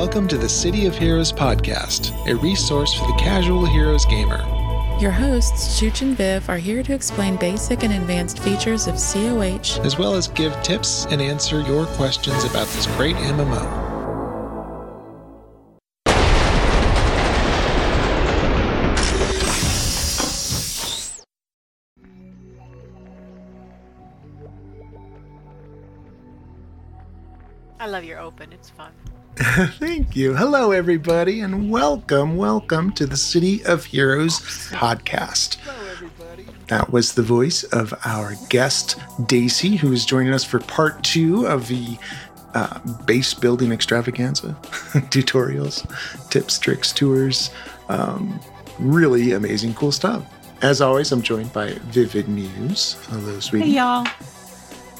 Welcome to the City of Heroes podcast, a resource for the casual Heroes gamer. Your hosts, Chooch and Viv, are here to explain basic and advanced features of COH, as well as give tips and answer your questions about this great MMO. I love your open. It's fun. Thank you. Hello, everybody, and welcome, welcome to the City of Heroes podcast. That was the voice of our guest, Daisy, who is joining us for part two of the uh, base building extravaganza tutorials, tips, tricks, tours. Um, really amazing, cool stuff. As always, I'm joined by Vivid Muse. Hello, sweetie. Hey, y'all.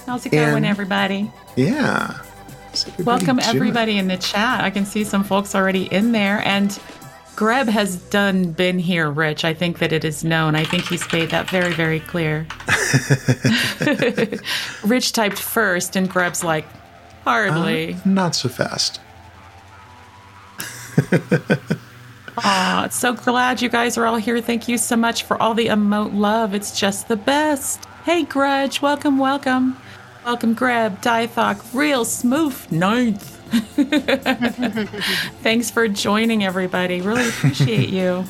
How's it going, and, everybody? Yeah. Everybody Welcome everybody in the chat. I can see some folks already in there, and Greb has done been here, Rich. I think that it is known. I think he's made that very, very clear. Rich typed first, and Greb's like, hardly. Uh, not so fast. Aw, so glad you guys are all here. Thank you so much for all the emote love. It's just the best. Hey, Grudge, welcome, welcome. Welcome, Greb, Dythok, Real Smooth, Ninth. Thanks for joining, everybody. Really appreciate you.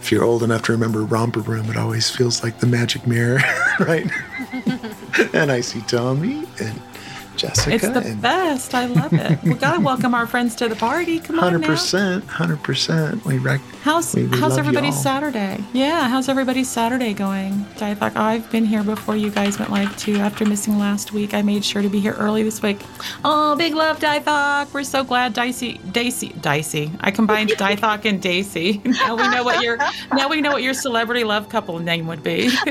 If you're old enough to remember Romper Room, it always feels like the magic mirror, right? and I see Tommy and Jessica. It's the best. I love it. we gotta welcome our friends to the party. Come on, hundred percent, hundred percent. We rec- how's we, we how's everybody's y'all. Saturday? Yeah, how's everybody's Saturday going? I thought I've been here before you guys went live too. After missing last week, I made sure to be here early this week. Oh, big love, Dythok. We're so glad, Dicey, Dicey, Dicey. I combined Dythok and Daisy. Now we know what your now we know what your celebrity love couple name would be.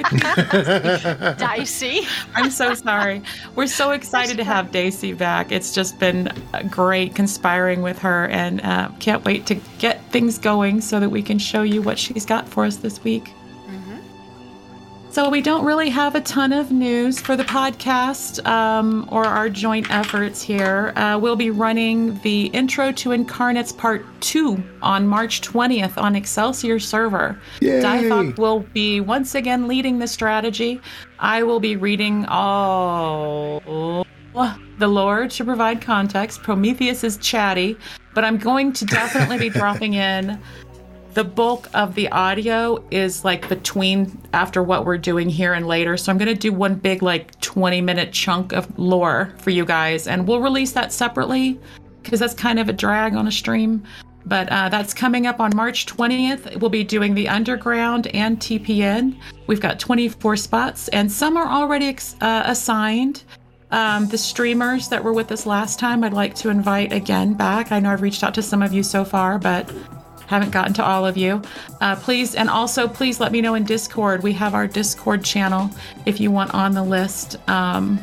Dicey. I'm so sorry. We're so excited to have Daisy back. It's just been great conspiring with her, and uh, can't wait to get things going so that we can show you what she's got for us this week. Mm-hmm. So, we don't really have a ton of news for the podcast um, or our joint efforts here. Uh, we'll be running the Intro to Incarnates Part 2 on March 20th on Excelsior server. Dythok will be once again leading the strategy. I will be reading all the lore to provide context. Prometheus is chatty, but I'm going to definitely be dropping in. The bulk of the audio is like between after what we're doing here and later. So I'm going to do one big, like 20 minute chunk of lore for you guys, and we'll release that separately because that's kind of a drag on a stream. But uh, that's coming up on March 20th. We'll be doing the Underground and TPN. We've got 24 spots, and some are already ex- uh, assigned. Um, the streamers that were with us last time, I'd like to invite again back. I know I've reached out to some of you so far, but haven't gotten to all of you. Uh, please, and also please let me know in Discord. We have our Discord channel if you want on the list. Um,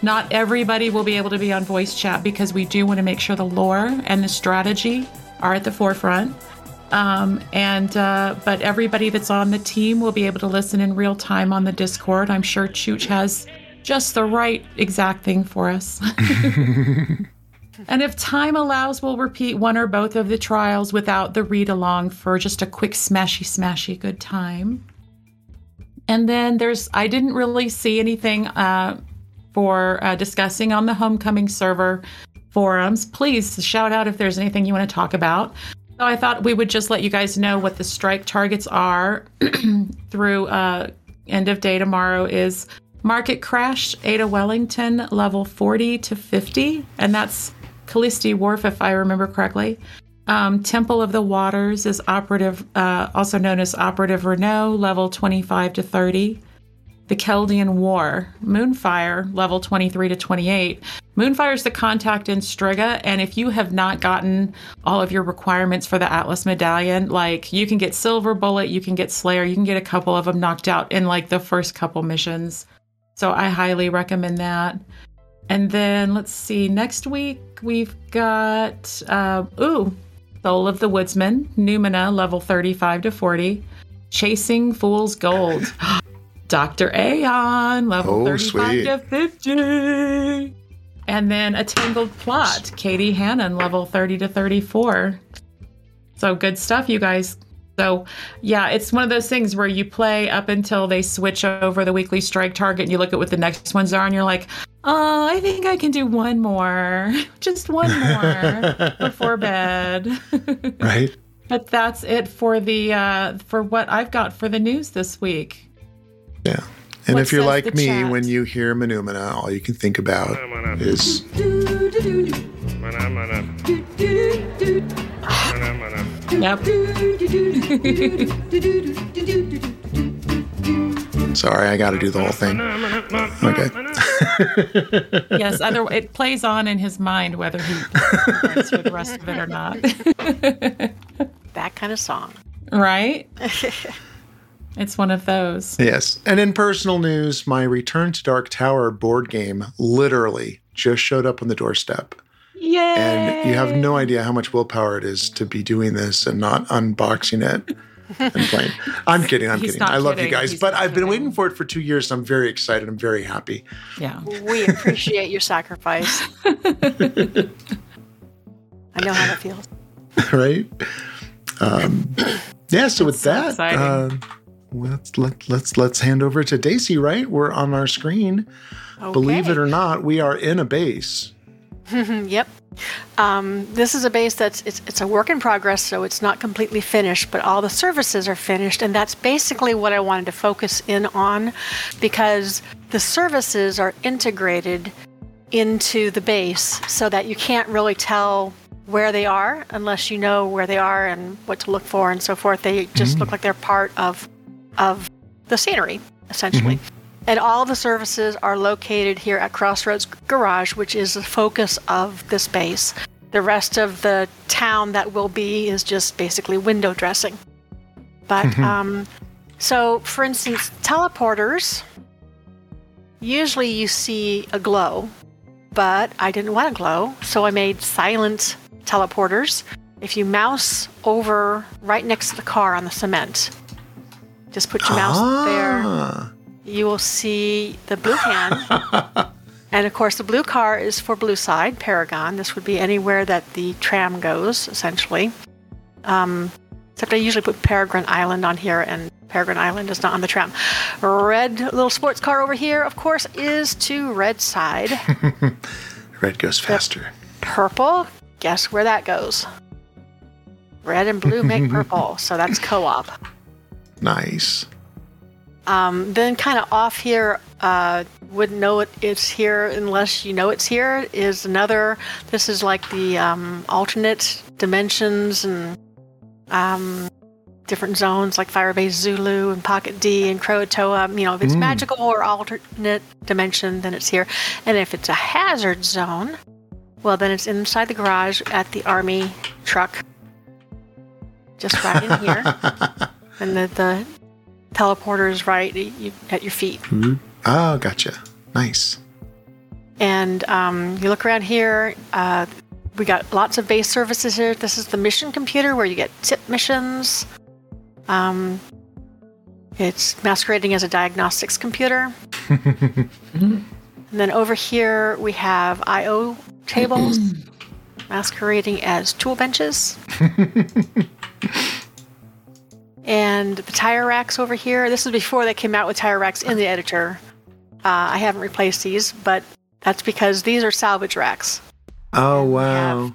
not everybody will be able to be on voice chat because we do want to make sure the lore and the strategy are at the forefront. Um, and uh, but everybody that's on the team will be able to listen in real time on the Discord. I'm sure Chooch has just the right exact thing for us. and if time allows, we'll repeat one or both of the trials without the read along for just a quick smashy, smashy good time. And then there's, I didn't really see anything uh, for uh, discussing on the homecoming server forums. Please shout out if there's anything you want to talk about. So I thought we would just let you guys know what the strike targets are through uh, end of day tomorrow is Market Crash, Ada Wellington, level 40 to 50, and that's Kallisti Wharf, if I remember correctly. Um, Temple of the Waters is operative, uh, also known as Operative Renault, level 25 to 30. The Kheldian War, Moonfire, level 23 to 28. Moonfire is the contact in Striga, and if you have not gotten all of your requirements for the Atlas Medallion, like you can get Silver Bullet, you can get Slayer, you can get a couple of them knocked out in like the first couple missions. So I highly recommend that. And then let's see, next week we've got, uh, ooh, Soul of the Woodsman, Numina, level 35 to 40, Chasing Fool's Gold, Dr. Aeon, level oh, 35 sweet. to 50. And then a Tangled Plot, Katie Hannon, level 30 to 34. So good stuff, you guys. So, yeah, it's one of those things where you play up until they switch over the weekly strike target and you look at what the next ones are and you're like, oh, I think I can do one more, just one more before bed. Right? but that's it for the uh, for what I've got for the news this week. Yeah. And What if you're like me, chat? when you hear Manumina, all you can think about is Yep. sorry, I got to do the whole thing. Okay. yes. Other it plays on in his mind whether he wants the rest of it or not. That kind of song. right? It's one of those. Yes. And in personal news, my Return to Dark Tower board game literally just showed up on the doorstep. Yay! And you have no idea how much willpower it is to be doing this and not unboxing it and playing. I'm kidding. I'm He's kidding. I love you guys, He's but I've been kidding. waiting for it for two years. I'm very excited. I'm very happy. Yeah. We appreciate your sacrifice. I know how that feels. right? Um, yeah. So with so that, exciting. uh, let's let, let's let's hand over to Daisy. Right? We're on our screen. Believe it or not, we are in a base. Yep. Um, this is a base that's it's, it's a work in progress, so it's not completely finished, but all the services are finished, and that's basically what I wanted to focus in on, because the services are integrated into the base, so that you can't really tell where they are unless you know where they are and what to look for and so forth. They just look like they're part of of the scenery, essentially. And all the services are located here at Crossroads Garage, which is the focus of this base. The rest of the town that will be is just basically window dressing. But, um, so for instance, teleporters, usually you see a glow, but I didn't want a glow, so I made silent teleporters. If you mouse over right next to the car on the cement, just put your mouse there Ah, you will see the blue hand. and of course, the blue car is for Blue Side, Paragon. This would be anywhere that the tram goes, essentially. Um, except I usually put Peregrine Island on here, and Peregrine Island is not on the tram. Red little sports car over here, of course, is to Red Side. red goes faster. Purple, guess where that goes? Red and blue make purple, so that's co op. Nice. Um, then kind of off here, uh, wouldn't know it, it's here unless you know it's here. Is another. This is like the um, alternate dimensions and um, different zones like Firebase Zulu and Pocket D and Croatoa. You know, if it's magical or alternate dimension, then it's here. And if it's a hazard zone, well, then it's inside the garage at the army truck, just right in here. and the, the teleporter is right at you- at your feet. Oh, gotcha. Nice. And um, you look around here, uh, we got lots of base services here. This is the mission computer where you get tip missions. Um, it's masquerading as a diagnostics computer. and then over here we have I/O tables, masquerading as tool benches. and the tire racks over here. This is before they came out with tire racks in the editor. Uh, I haven't replaced these, but that's because these are salvage racks. Oh, wow.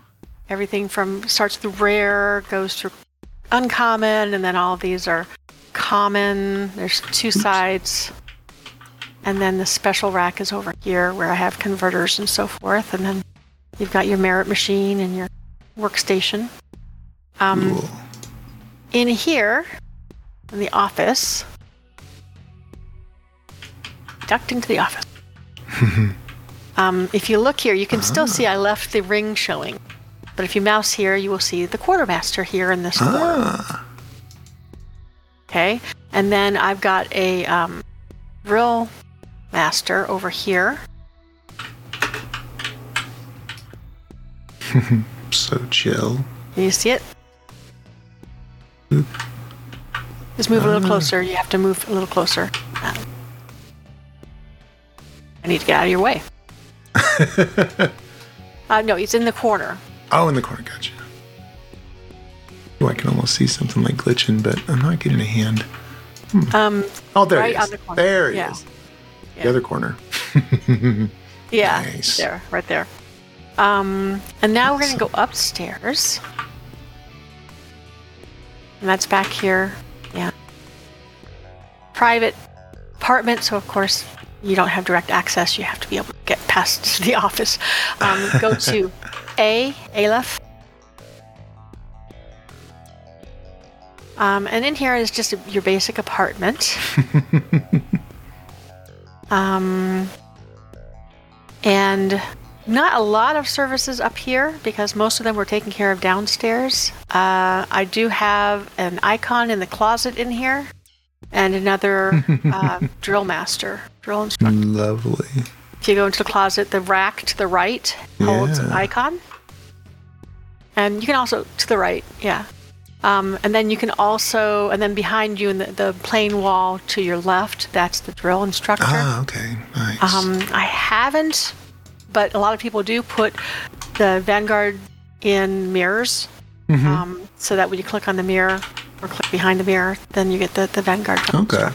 Everything from starts with rare, goes through uncommon, and then all of these are common. There's two sides. And then the special rack is over here where I have converters and so forth. And then you've got your merit machine and your workstation. Um, Cool. in here, in the office, ducked into the office. um, if you look here, you can still see I left the ring showing. But if you mouse here, you will see the quartermaster here in this corner. Ah, Okay, and then I've got a um, drill master over here. so chill. Can you see it? Just move a little closer. You have to move a little closer. I need to get out of your way. uh, no, he's in the corner. Oh, in the corner. Gotcha. Oh, I can almost see something like glitching, but I'm not getting a hand. Um, Oh, there Right it is. the. There it is. Yeah. The other corner. yeah, Nice. there, right there. Um, and now we're gonna go upstairs, and that's back here. Yeah, private apartment. So of course you don't have direct access. You have to be able to get past the office. Um, go to A Aleph. Um, and in here is just your basic apartment. um, and not a lot of services up here because most of them were taken care of downstairs. Uh, I do have an icon in the closet in here and another uh, drill master, drill instructor. Lovely. If you go into the closet, the rack to the right holds an icon. And you can also, to the right, yeah. Um, and then you can also, and then behind you in the, the plain wall to your left, that's the drill instructor. Ah, okay. Nice. Um, I haven't, but a lot of people do put the Vanguard in mirrors. Mm-hmm. Um, so that when you click on the mirror or click behind the mirror, then you get the, the Vanguard Okay.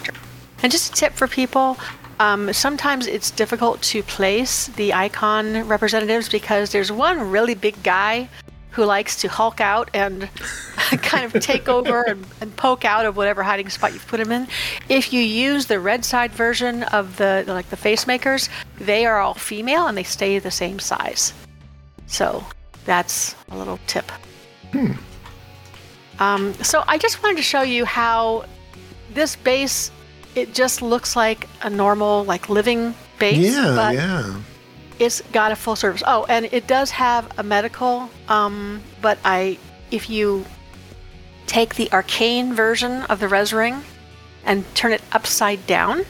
And just a tip for people um, sometimes it's difficult to place the icon representatives because there's one really big guy who likes to hulk out and kind of take over and, and poke out of whatever hiding spot you've put him in. If you use the red side version of the like the face makers, they are all female and they stay the same size. So that's a little tip. Um, so I just wanted to show you how this base it just looks like a normal like living base, yeah, yeah. It's got a full service. Oh, and it does have a medical. Um, but I, if you take the arcane version of the Res Ring and turn it upside down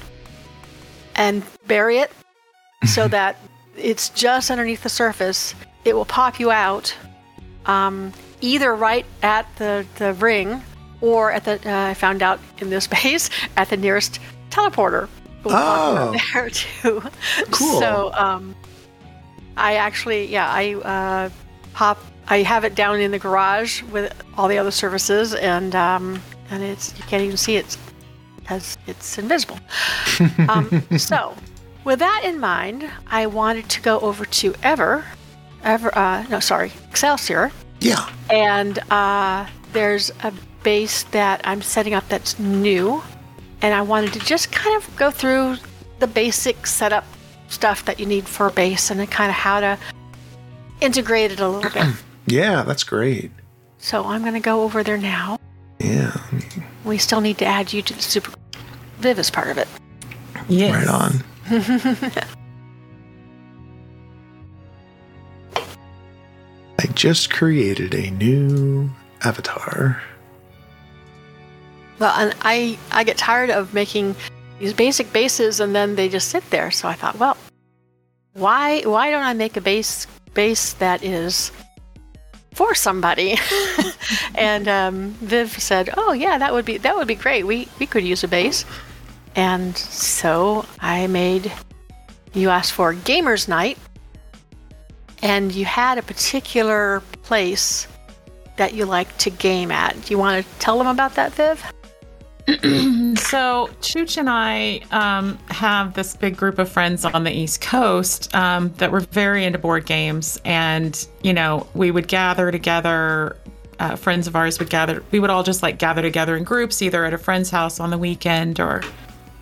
and bury it so that it's just underneath the surface, it will pop you out um, either right at the, the ring or at the, uh, I found out in this base, at the nearest teleporter. It will pop you out Oh. there too. Cool. So, um, I actually, yeah, I uh, pop. I have it down in the garage with all the other services, and um, and it's you can't even see it because it's invisible. um, so, with that in mind, I wanted to go over to Ever, Ever. Uh, no, sorry, Excelsior, Yeah. and uh, there's a base that I'm setting up that's new, and I wanted to just kind of go through the basic setup stuff that you need for a base and then kind of how to integrate it a little bit. Yeah, that's great. so I'm going to go over there now. Yeah. We still need to add you to the super Viv is part of it. Yes. Right on. I just created a new avatar. Well, and I I get tired of making these basic bases and then they just sit there. So I thought, well, why why don't I make a base base that is for somebody? and um, Viv said, "Oh yeah, that would be that would be great. We we could use a base." And so I made. You asked for gamers night, and you had a particular place that you like to game at. Do you want to tell them about that, Viv? So Chooch and I um, have this big group of friends on the East Coast um, that were very into board games, and you know we would gather together. Uh, friends of ours would gather. We would all just like gather together in groups, either at a friend's house on the weekend or,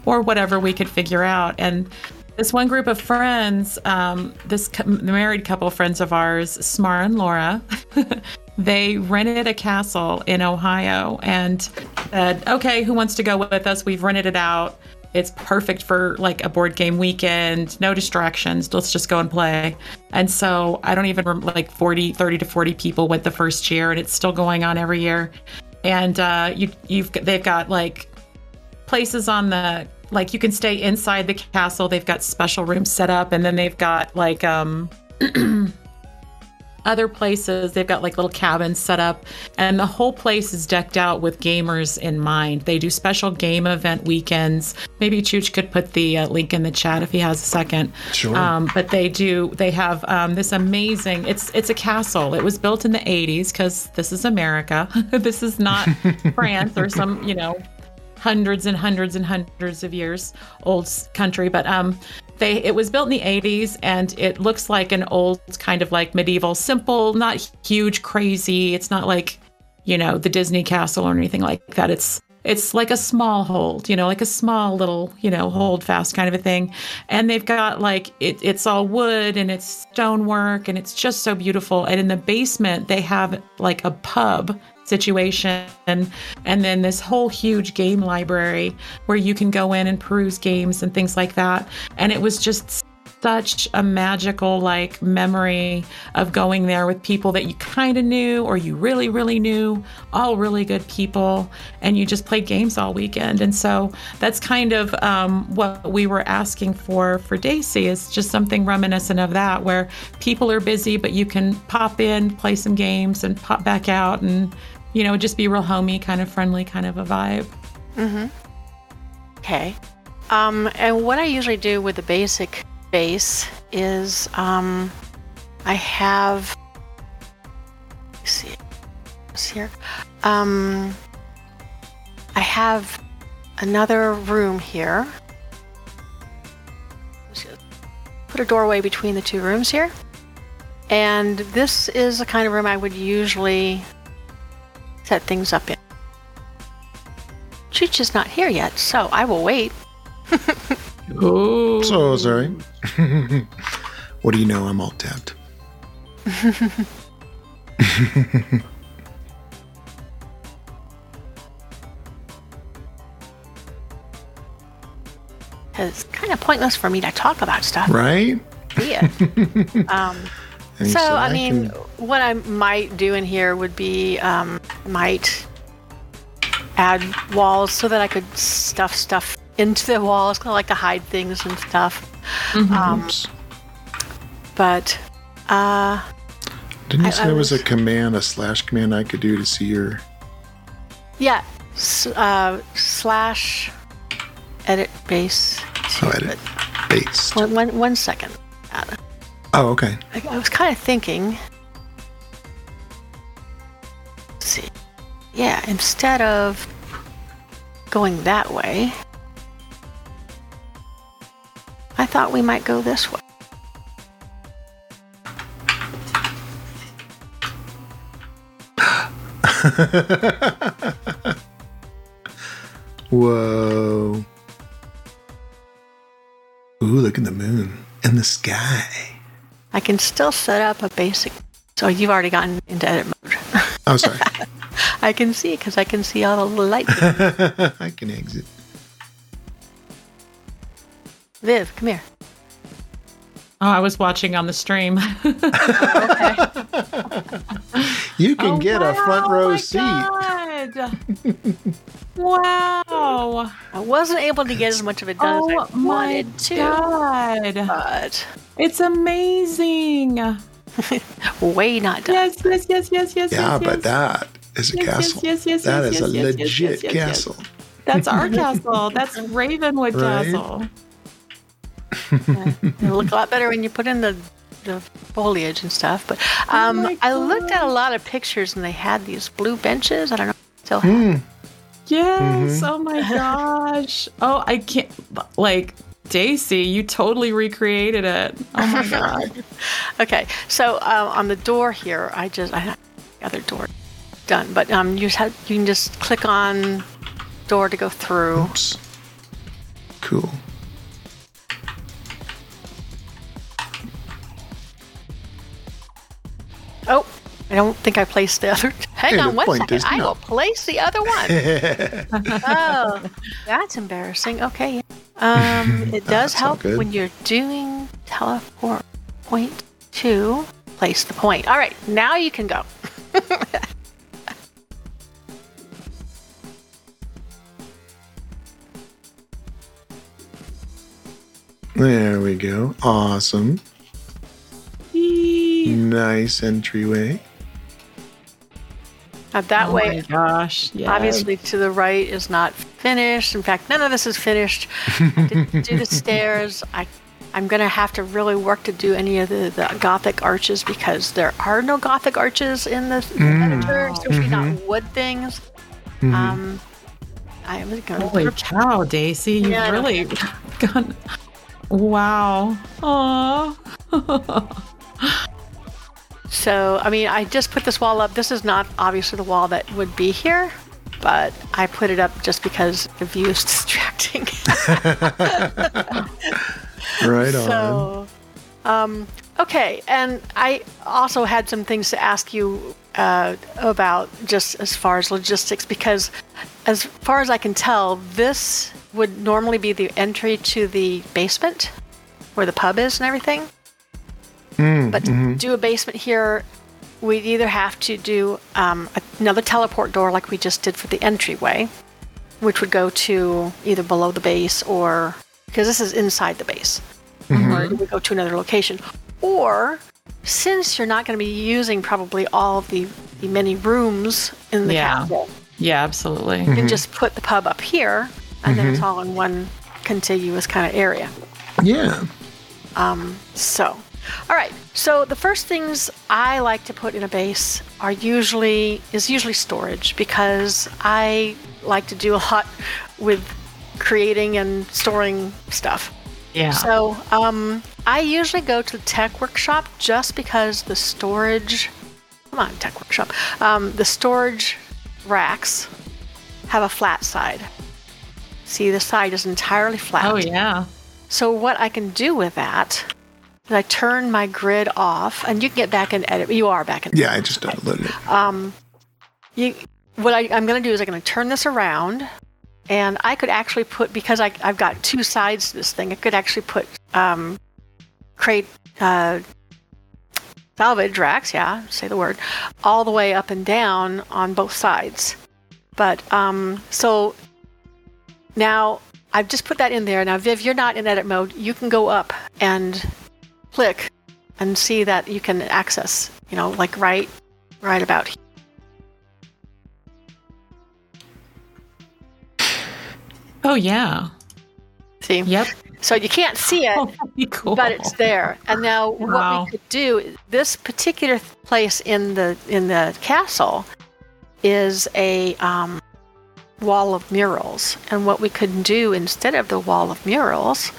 or whatever we could figure out. And this one group of friends, um, this the married couple friends of ours, Smar and Laura, they rented a castle in Ohio and said, "Okay, who wants to go with us? We've rented it out. It's perfect for like a board game weekend. No distractions. Let's just go and play." And so I don't even remember like 40, 30 to 40 people went the first year, and it's still going on every year. And uh, you, you've they've got like places on the like you can stay inside the castle they've got special rooms set up and then they've got like um other places, they've got like little cabins set up, and the whole place is decked out with gamers in mind. They do special game event weekends. Maybe Chooch could put the uh, link in the chat if he has a second. Sure. Um, but they do. They have um, this amazing. It's it's a castle. It was built in the '80s because this is America. this is not France or some you know hundreds and hundreds and hundreds of years old country. But um, they it was built in the 80s and it looks like an old kind of like medieval, simple, not huge, crazy. It's not like you know the Disney castle or anything like that. It's it's like a small hold, you know, like a small little, you know, hold fast kind of a thing. And they've got like it, it's all wood and it's stonework and it's just so beautiful. And in the basement, they have like a pub situation. And then this whole huge game library where you can go in and peruse games and things like that. And it was just such a magical like memory of going there with people that you kind of knew or you really really knew all really good people. And you just played games all weekend. And so that's kind of um, what we were asking for for daisy is just something reminiscent of that where people are busy but you can pop in play some games and pop back out and you know, just be real homey, kind of friendly, kind of a vibe. Mm-hmm. Okay. Um, and what I usually do with the basic base is um, I have. see, here. Um, I have another room here. Put a doorway between the two rooms here. And this is the kind of room I would usually set things up in. Chooch is not here yet, so I will wait. oh. So sorry. what do you know? I'm all tapped. it's kind of pointless for me to talk about stuff. Right? Yeah. um, And so, I I mean, can- what I might do in here would be um, might add walls so that I could stuff stuff into the walls, kind of like to hide things and stuff. Um, but uh, Didn't you I- say I there was a command, a slash command I could do to see your. yeah, s- uh, slash edit base. Oh, edit. Based. One, one, one second. Oh, okay. I, I was kind of thinking. Let's see. Yeah, instead of going that way, I thought we might go this way. Whoa. Ooh, look at the moon and the sky. I can still set up a basic. So you've already gotten into edit mode. I'm sorry. I can see because I can see all the little lights. I can exit. Viv, come here. Oh, I was watching on the stream. Oh, you can Oh, get a front row oh my seat. God. wow. I wasn't able to get as much of it done Oh as I my wanted to, God. but It's amazing. way not done. Yes, yes, yes, yes, yes. Yeah, yes, but yes. that is a Yes, yes, castle. yes, yes, That yes, is yes, a yes, yes, legit yes, yes, yes. castle. That's our castle. That's Ravenwood Right? Castle. It'll look a lot better when you put in the the foliage and stuff. But um, Oh I looked at a lot of pictures and they had these blue benches. I don't know if they still have. Hmm. Yes. Mm-hmm. Oh my gosh. Oh, I can't. Like, Daisy, you totally recreated it. Oh my God. Okay, so um, on the door here, I just I have the other door done, but um, you just have you can just click on door to go through. Oops. Cool. Oh, I don't think I placed the other. Hang Hey, on one point second. I no. will place the other one. oh, that's embarrassing. Okay. Um, it does That's help when you're doing teleport point to place the point. All right, now you can go. There we go. Awesome. Nice entryway. That oh way, gosh. Yes. obviously to the right is not finished. In fact, none of this is finished. I didn't do the stairs. I, I'm going to have to really work to do any of the, the Gothic arches because there are no Gothic arches in the, the mm. editor, especially not mm-hmm. wood things. Mm-hmm. Um, I was going Holy to cow, Daisy. Yeah, I really gone. Wow. Aw. So, I mean, I just put this wall up. This is not obviously the wall that would be here, but I put it up just because the view is distracting. Right on. so, um, okay. And I also had some things to ask you uh, about just as far as logistics, because as far as I can tell, this would normally be the entry to the basement where the pub is and everything. Mm, but to do a basement here, we'd either have to do um, another teleport door like we just did for the entryway, which would go to either below the base or because this is inside the base, mm-hmm. or it would go to another location. Or since you're not going to be using probably all of the, the many rooms in the Yeah. castle, Yeah, absolutely. you can mm-hmm. just put the pub up here, and then it's all in one contiguous kind of area. yeah. Um, so, all right. So the first things I like to put in a base are usually is usually storage because I like to do a lot with creating and storing stuff. Yeah. So um, I usually go to the tech workshop just because the storage. Come on, tech workshop. Um, the storage racks have a flat side. See, the side is entirely flat. oh, yeah. So what I can do with that is I turn my grid off, and you can get back and edit. You are back in. Yeah, I just downloaded it. You, what I, I'm going to do is I'm going to turn this around, and I could actually put because I, I've got two sides to this thing. I could actually put um, create uh, salvage racks. Yeah, say the word, all the way up and down on both sides. But um, so now I've just put that in there. Now, Viv, you're not in edit mode. You can go up and click and see that you can access, you know, like right, right about here. Oh, yeah. See? Yep. So you can't see it, Oh, cool. but it's there. And now what we could do, this particular place in the in the castle is a um, wall of murals. And what we could do instead of the wall of murals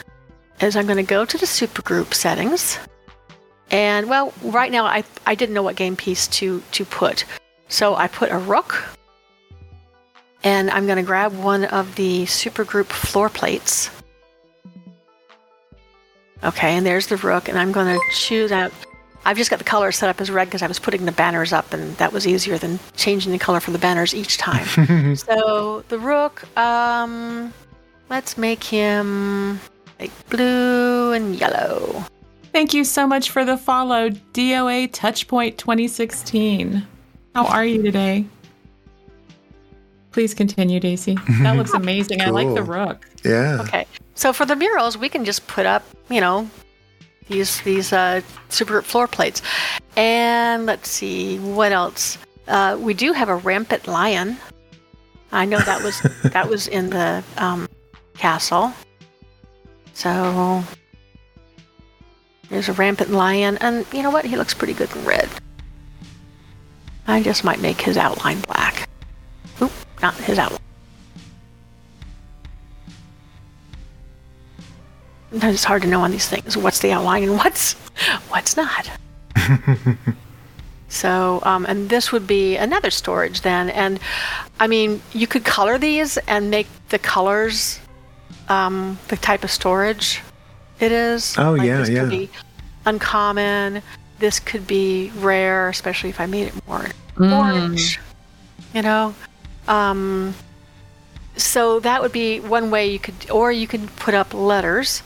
is I'm going to go to the supergroup settings. And well, right now I I didn't know what game piece to to put. So I put a rook and I'm going to grab one of the supergroup floor plates. Okay, and there's the rook, and I'm going to choose out. I've just got the color set up as red because I was putting the banners up, and that was easier than changing the color for the banners each time. so the rook, um, let's make him like blue and yellow. Thank you so much for the follow, DOA Touchpoint 2016. How are you today? Please continue, Daisy. That looks amazing. I like the Cool. rook. Yeah. Okay, so for the murals, we can just put up, you know, these these uh, super floor plates, and let's see what else. Uh, we do have a rampant lion. I know that was that was in the um, castle. So there's a rampant lion, and you know what? He looks pretty good in red. I just might make his outline black. Oop, not his outline. Sometimes it's hard to know on these things what's the outline and what's what's not. so, um, and this would be another storage then. And I mean, you could color these and make the colors um, the type of storage it is. Oh, yeah, this yeah. Could be uncommon. This could be rare, especially if I made it more orange. You know. Um, so that would be one way you could, or you could put up letters.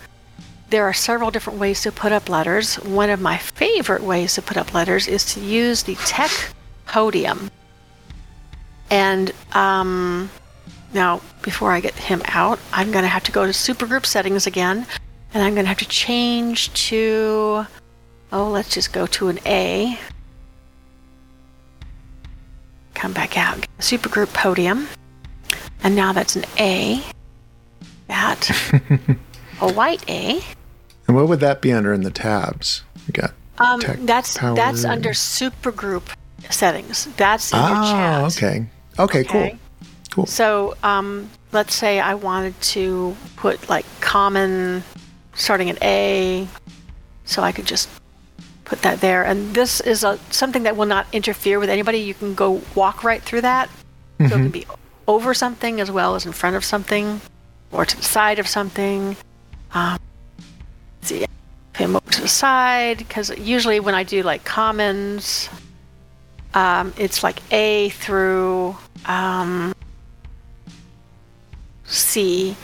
There are several different ways to put up letters. One of my favorite ways to put up letters is to use the tech podium. And um, now, before I get him out, I'm going to have to go to supergroup settings again, and I'm going to have to change to oh, let's just go to an A. Come back out. Supergroup podium. And now that's an A. That. a white A. And what would that be under in the tabs? We got Um, that's power. that's under supergroup settings. That's in your Ah, chat. okay. Okay, Okay. cool. Cool. So um, let's say I wanted to put like common starting at A, so I could just put that there. And this is a, something that will not interfere with anybody. You can go walk right through that. So it can be over something as well as in front of something or to the side of something. Um, see, them over to the side because usually when I do like commons, um, it's like A through um, C,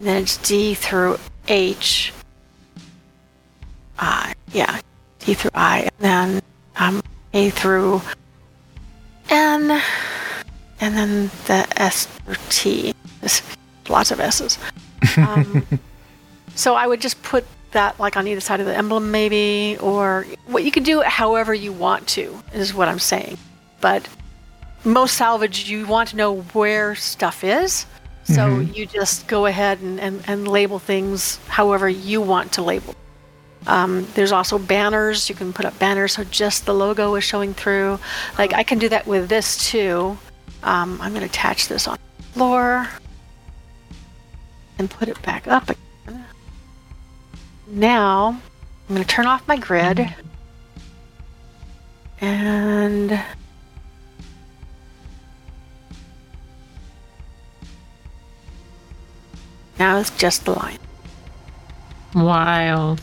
then it's D through H. I, yeah, D through I, and then um, A through N, and then the S through T. There's lots of S's. Um, so I would just put that like on either side of the emblem, maybe, or what you can do it however you want to, is what I'm saying. But most salvage, you want to know where stuff is. So you just go ahead and, and, and label things however you want to label. Um, there's also banners. You can put up banners so just the logo is showing through. Like I can do that with this too. Um, I'm going to attach this on the floor and put it back up again. Now I'm going to turn off my grid and now it's just the line. Wild.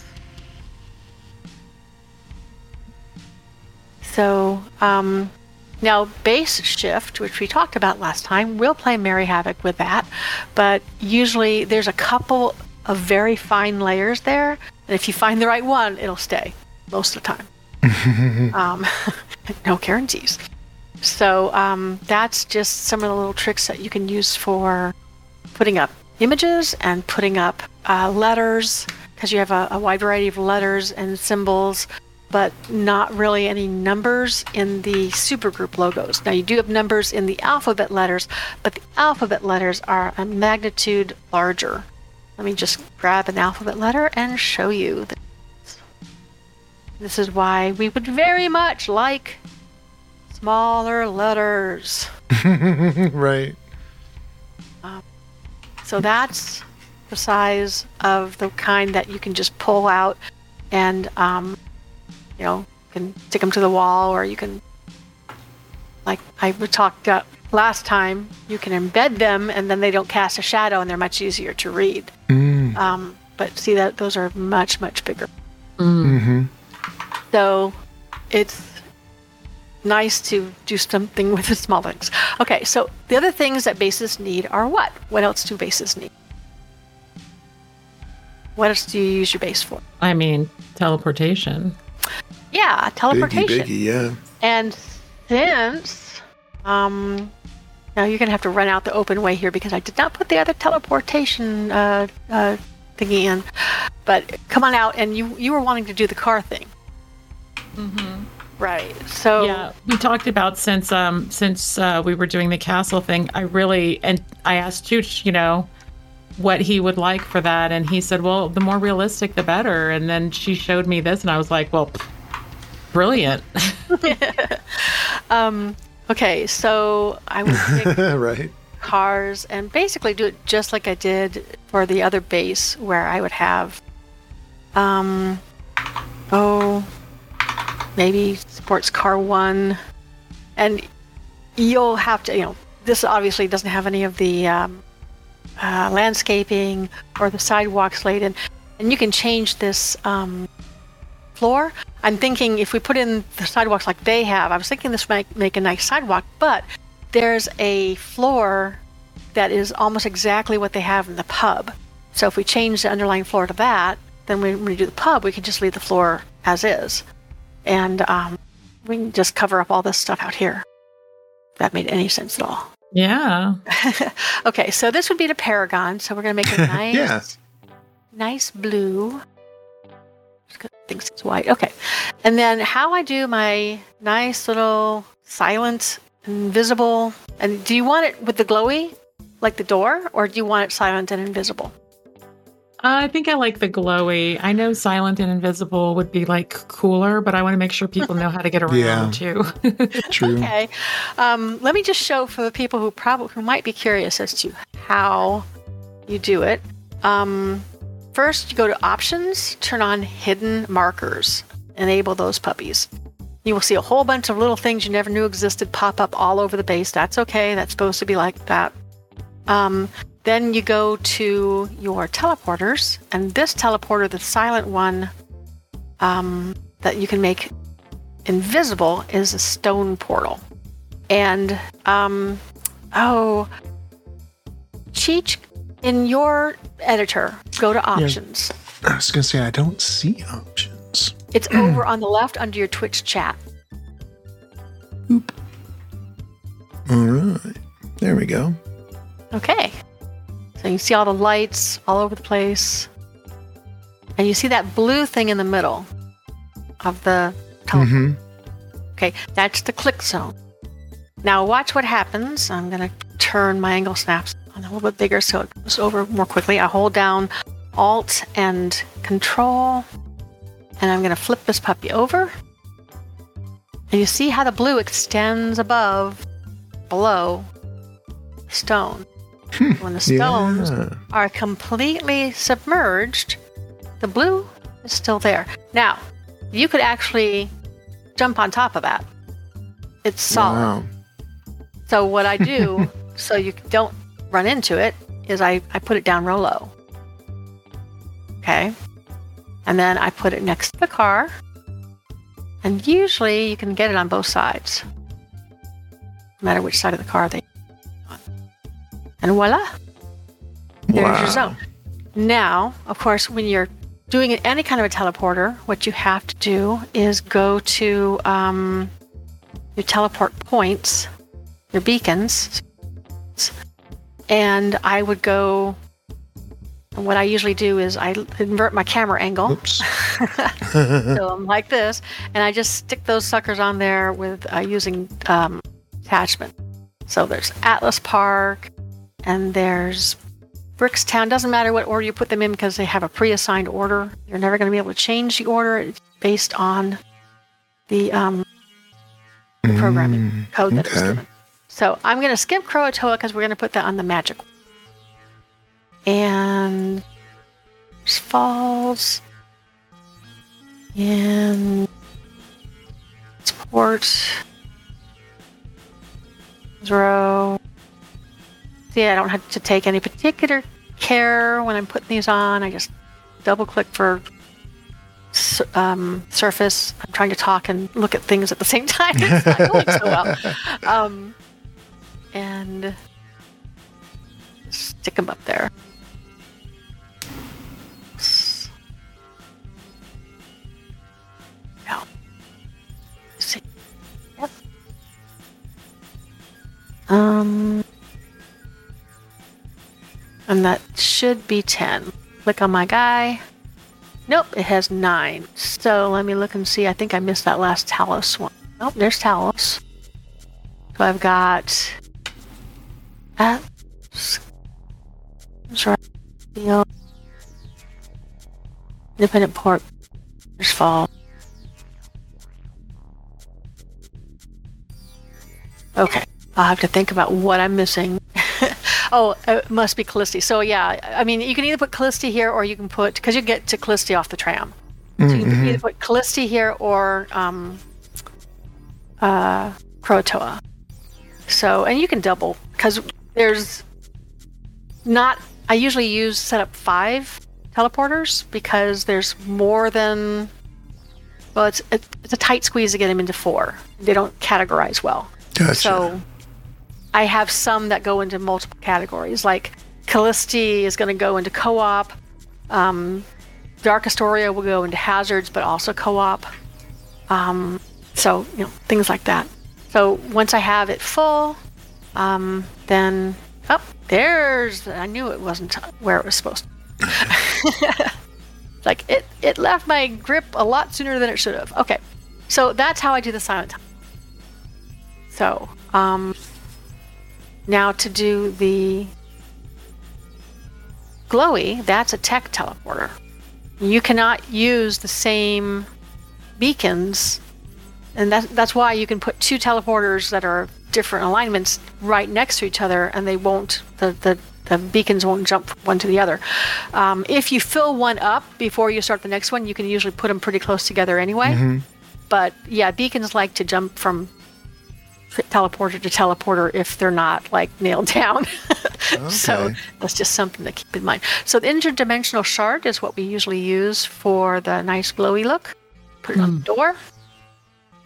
So um, now base shift, which we talked about last time, we'll play Merry Havoc with that. But usually there's a couple of very fine layers there, and if you find the right one, it'll stay most of the time. um, no guarantees. So um, that's just some of the little tricks that you can use for putting up images and putting up uh, letters because you have a, a wide variety of letters and symbols but not really any numbers in the supergroup logos. Now, you do have numbers in the alphabet letters, but the alphabet letters are a magnitude larger. Let me just grab an alphabet letter and show you. This, this is why we would very much like smaller letters. right. So that's the size of the kind that you can just pull out and, um, you know, you can stick them to the wall or you can, like I talked uh, last time, you can embed them and then they don't cast a shadow and they're much easier to read. Mm. Um, but see that those are much, much bigger. hmm So it's nice to do something with the small things. Okay, so the other things that bases need are what? What else do bases need? What else do you use your base for? I mean, teleportation. Yeah, teleportation. Biggie, biggie, yeah. And since, um, now you're gonna have to run out the open way here because I did not put the other teleportation uh, uh, thingy in. But come on out, and you you were wanting to do the car thing, mm-hmm. Right? So Yeah, we talked about since um since uh, we were doing the castle thing. I really and I asked Chooch, you know, what he would like for that, and he said, "Well, the more realistic, the better." And then she showed me this, and I was like, "Well, pff, brilliant." okay, so I would pick right. cars and basically do it just like I did for the other base where I would have um oh maybe sports car one and you'll have to you know this obviously doesn't have any of the um, uh, landscaping or the sidewalks laid in and you can change this um, floor i'm thinking if we put in the sidewalks like they have i was thinking this might make a nice sidewalk but there's a floor that is almost exactly what they have in the pub. So if we change the underlying floor to that, then when we do the pub, we can just leave the floor as is. And um, we can just cover up all this stuff out here. If that made any sense at all. yeah. Okay, so this would be the Paragon. So we're going to make a nice, Yeah. nice blue. Thinks it's white. Okay. And then how I do my nice little silent, invisible. And do you want it with the glowy, like the door, or do you want it silent and invisible? I think I like the glowy. I know silent and invisible would be like cooler, but I want to make sure people know how to get around Yeah. too. True. Okay. Um, let me just show for the people who probably who might be curious as to how you do it. Um, first, you go to options, turn on hidden markers, enable those puppies. You will see a whole bunch of little things you never knew existed pop up all over the base. That's okay. That's supposed to be like that. Um, then you go to your teleporters, and this teleporter, the silent one um, that you can make invisible, is a stone portal. And, um, oh, Cheech, in your editor, go to options. I was going to say, I don't see options. It's over on the left under your Twitch chat. Oop. All right. There we go. Okay. So you see all the lights all over the place. And you see that blue thing in the middle of the teleport. hmm Okay, that's the click zone. Now watch what happens. I'm going to turn my angle snaps on a little bit bigger so it goes over more quickly. I hold down Alt and Control, and I'm going to flip this puppy over. And you see how the blue extends above, below stone. Hmm, when the stones Yeah. are completely submerged, the blue is still there. Now, you could actually jump on top of that. It's solid. Wow. So what I do, so you don't run into it, is I, I put it down real low. Okay. And then I put it next to the car. And usually you can get it on both sides. No matter which side of the car they. And voila. There's Wow. your zone. Now, of course, when you're doing any kind of a teleporter, what you have to do is go to um, your teleport points, your beacons, and I would go. What I usually do is I invert my camera angle, so I'm like this, and I just stick those suckers on there with uh, using um, attachment. So there's Atlas Park, and there's Brickstown. Doesn't matter what order you put them in because they have a pre-assigned order. You're never going to be able to change the order. It's based on the um, the programming code that okay. given. So I'm going to skip Croatoa because we're going to put that on the magic. And there's falls. And Port Zero. See, I don't have to take any particular care when I'm putting these on. I just double click for um, surface. I'm trying to talk and look at things at the same time. It's not going so well. Um, and stick them up there. See. Yep. Um, and that should be 10. Click on my guy. Nope, it has 9. So let me look and see. I think I missed that last Talos one. Nope, there's Talos. So I've got that. Field. Independence Port. There's fall. Okay. I'll have to think about what I'm missing. Oh, it must be Kallisti. So yeah, I mean, you can either put Kallisti here or you can put because you get to Kallisti off the tram. So you can either put Kallisti here or um, uh, Croatoa. So and you can double because there's not. I usually use set up five teleporters because there's more than. Well, it's it's it's a tight squeeze to get them into four. They don't categorize well. Gotcha. So I have some that go into multiple categories. Like Kallisti is going to go into co op. Um, Dark Astoria will go into hazards, but also co op. Um, so, you know, things like that. So once I have it full, um, then, oh, there's, I knew it wasn't where it was supposed to Like it, it left my grip a lot sooner than it should have. Okay, so that's how I do the silent time. So, um, now to do the glowy, that's a tech teleporter. You cannot use the same beacons, and that, that's why you can put two teleporters that are different alignments right next to each other, and they won't the the, the beacons won't jump from one to the other. Um, if you fill one up before you start the next one, you can usually put them pretty close together anyway. But yeah, beacons like to jump from teleporter to teleporter if they're not like nailed down. so that's just something to keep in mind. So the interdimensional shard is what we usually use for the nice glowy look. Put it on the door.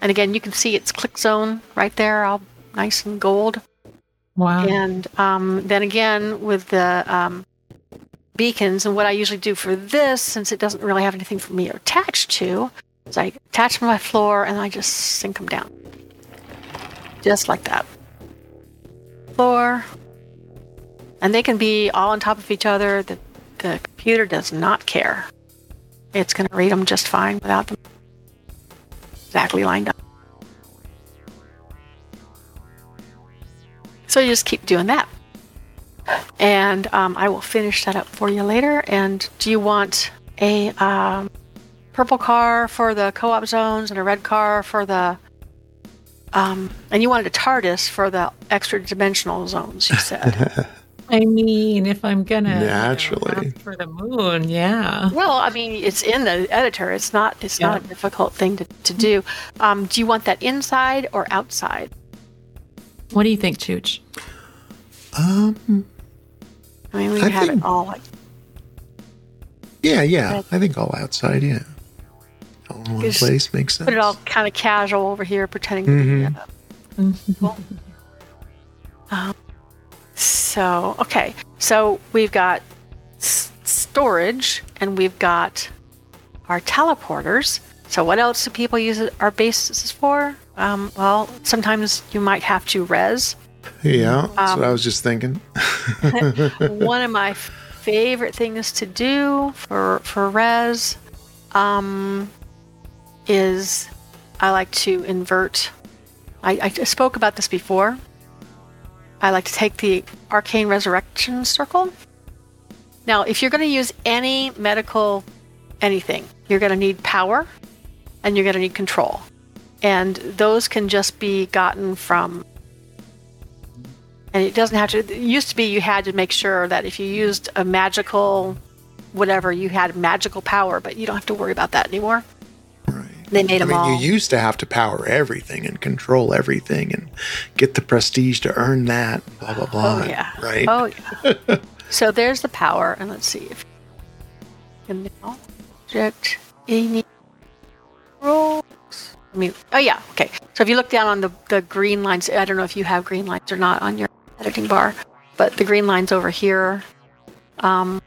And again, you can see its click zone right there, all nice and gold. Wow. And um, then again, with the um, beacons, and what I usually do for this, since it doesn't really have anything for me attached to, is I attach them to my floor and I just sink them down. Just like that. Floor. And they can be all on top of each other. The, the computer does not care. It's going to read them just fine without them exactly lined up. So you just keep doing that. And um, I will finish that up for you later. And do you want a um, purple car for the co op zones and a red car for the. Um, and you wanted a TARDIS for the extra dimensional zones, you said. I mean, if I'm gonna you know, Naturally. for the moon, yeah. well, I mean, it's in the editor. It's not. It's not a difficult thing to, to do. Um, do you want that inside or outside? What do you think, Chooch? Um, I mean, we I have think- it all like yeah, yeah. I think all outside, yeah. All in one place makes sense. put it all kind of casual over here, pretending to be. Mhm. Uh, cool. um, so okay, so we've got s- storage and we've got our teleporters. So what else do people use our bases for? Um, well, sometimes you might have to res. Yeah, that's Um, what I was just thinking. One of my favorite things to do for for res um, is I like to invert. I, I spoke about this before. I like to take the arcane resurrection circle. Now, if you're going to use any medical anything, you're going to need power and you're going to need control. And those can just be gotten from and it doesn't have to it used to be you had to make sure that if you used a magical whatever you had magical power but you don't have to worry about that anymore. They made I them mean, all you used to have to power everything and control everything and get the prestige to earn that. Blah blah blah. oh yeah Right. oh yeah so there's the power and let's see if and now object any rules i mean oh yeah okay so if you look down on the the green lines i don't know if you have green lines or not on your editing bar but the green lines over here um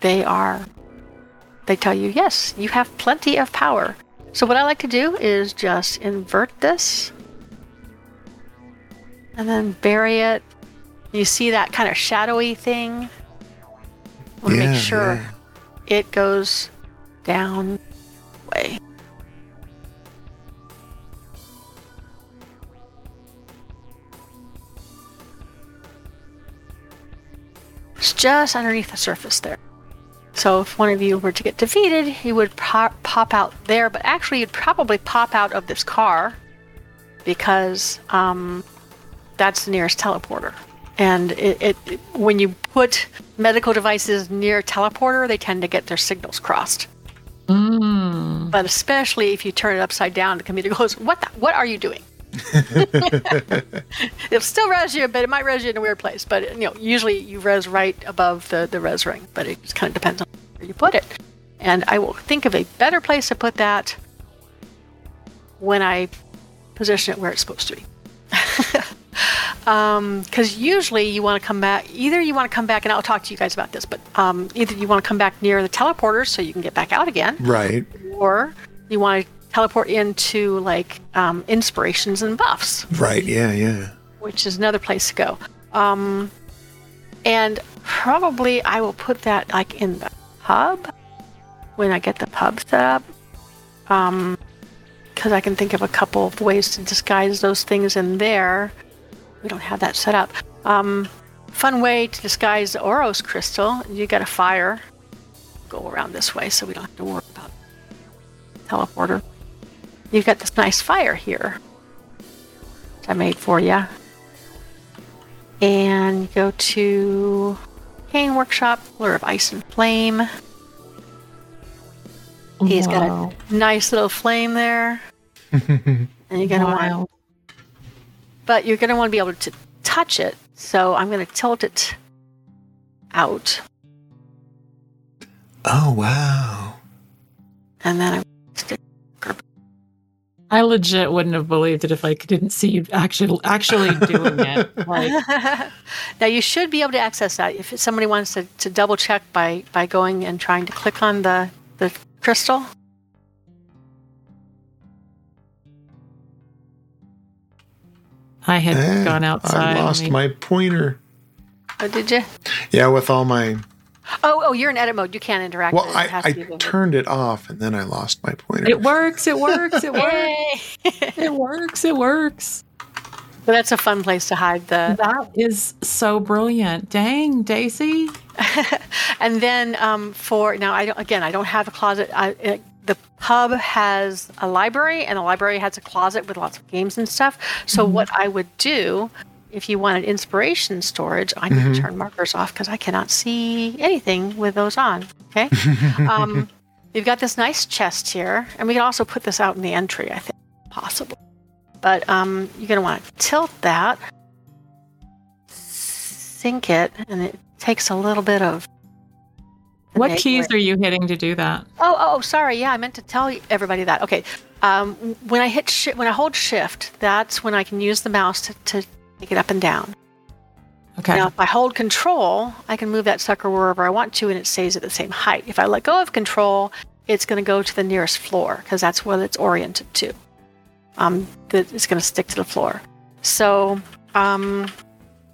they are they tell you yes you have plenty of power so what i like to do is just invert this and then bury it. You see that kind of shadowy thing? Want to Yeah, make sure yeah. it goes down way. It's just underneath the surface there so if one of you were to get defeated he would pop, pop out there but actually you'd probably pop out of this car because um, that's the nearest teleporter. And it, it, it- when you put medical devices near teleporter, they tend to get their signals crossed. Mm. But especially if you turn it upside down, the computer goes, "What? The, what are you doing?" It'll still res you, but it might res you in a weird place. But you know, usually you res right above the the res ring, but it just kind of depends on where you put it. And I will think of a better place to put that when I position it where it's supposed to be. because usually you want to come back either you want to come back and i'll talk to you guys about this but um, either you want to come back near the teleporters so you can get back out again Right. or you want to teleport into like um, inspirations and buffs Right. Yeah. Yeah. which is another place to go um, and probably i will put that like in the hub when I get the pub set up. Um, because I can think of a couple of ways to disguise those things in there. We don't have that set up. Um, fun way to disguise the Oros crystal. You got a fire. Go around this way so we don't have to worry about teleporter. You've got this nice fire here. Which I made for you. And go to Cane Workshop, Lure of Ice and Flame. He's Wow. got a nice little flame there. and you're gonna want but you're gonna want to be able to touch it. So I'm gonna tilt it out. Oh, wow. And then I'm stick I legit wouldn't have believed it if I didn't see you actually actually doing it. Like, now you should be able to access that if somebody wants to, to double check by by going and trying to click on the the crystal. I had Eh, gone outside. I I lost mean, my pointer. Oh, did you? Yeah, with all my. Oh, oh, you're in edit mode. You can't interact. Well, with it. I, It has I to be turned it off and then I lost my pointer. It works. It works. It works. It works. It works. but that's a fun place to hide the. That is so brilliant. Dang, Daisy. And then um, for now, I don't. Again, I don't have a closet. I, it, the pub has a library, and the library has a closet with lots of games and stuff. So what I would do, if you wanted inspiration storage, I need to turn markers off because I cannot see anything with those on. Okay. um, you've got this nice chest here, and we can also put this out in the entry. I think possible, but um, you're going to want to tilt that, sink it, and it takes a little bit of. What enabling. keys are you hitting to do that? Oh, oh, sorry. Yeah, I meant to tell everybody that. Okay. Um, when I hit shi when I hold shift, that's when I can use the mouse to, to take it up and down. Okay. Now, if I hold control, I can move that sucker wherever I want to, and it stays at the same height. If I let go of control, it's going to go to the nearest floor because that's what it's oriented to. Um, it's going to stick to the floor. So um,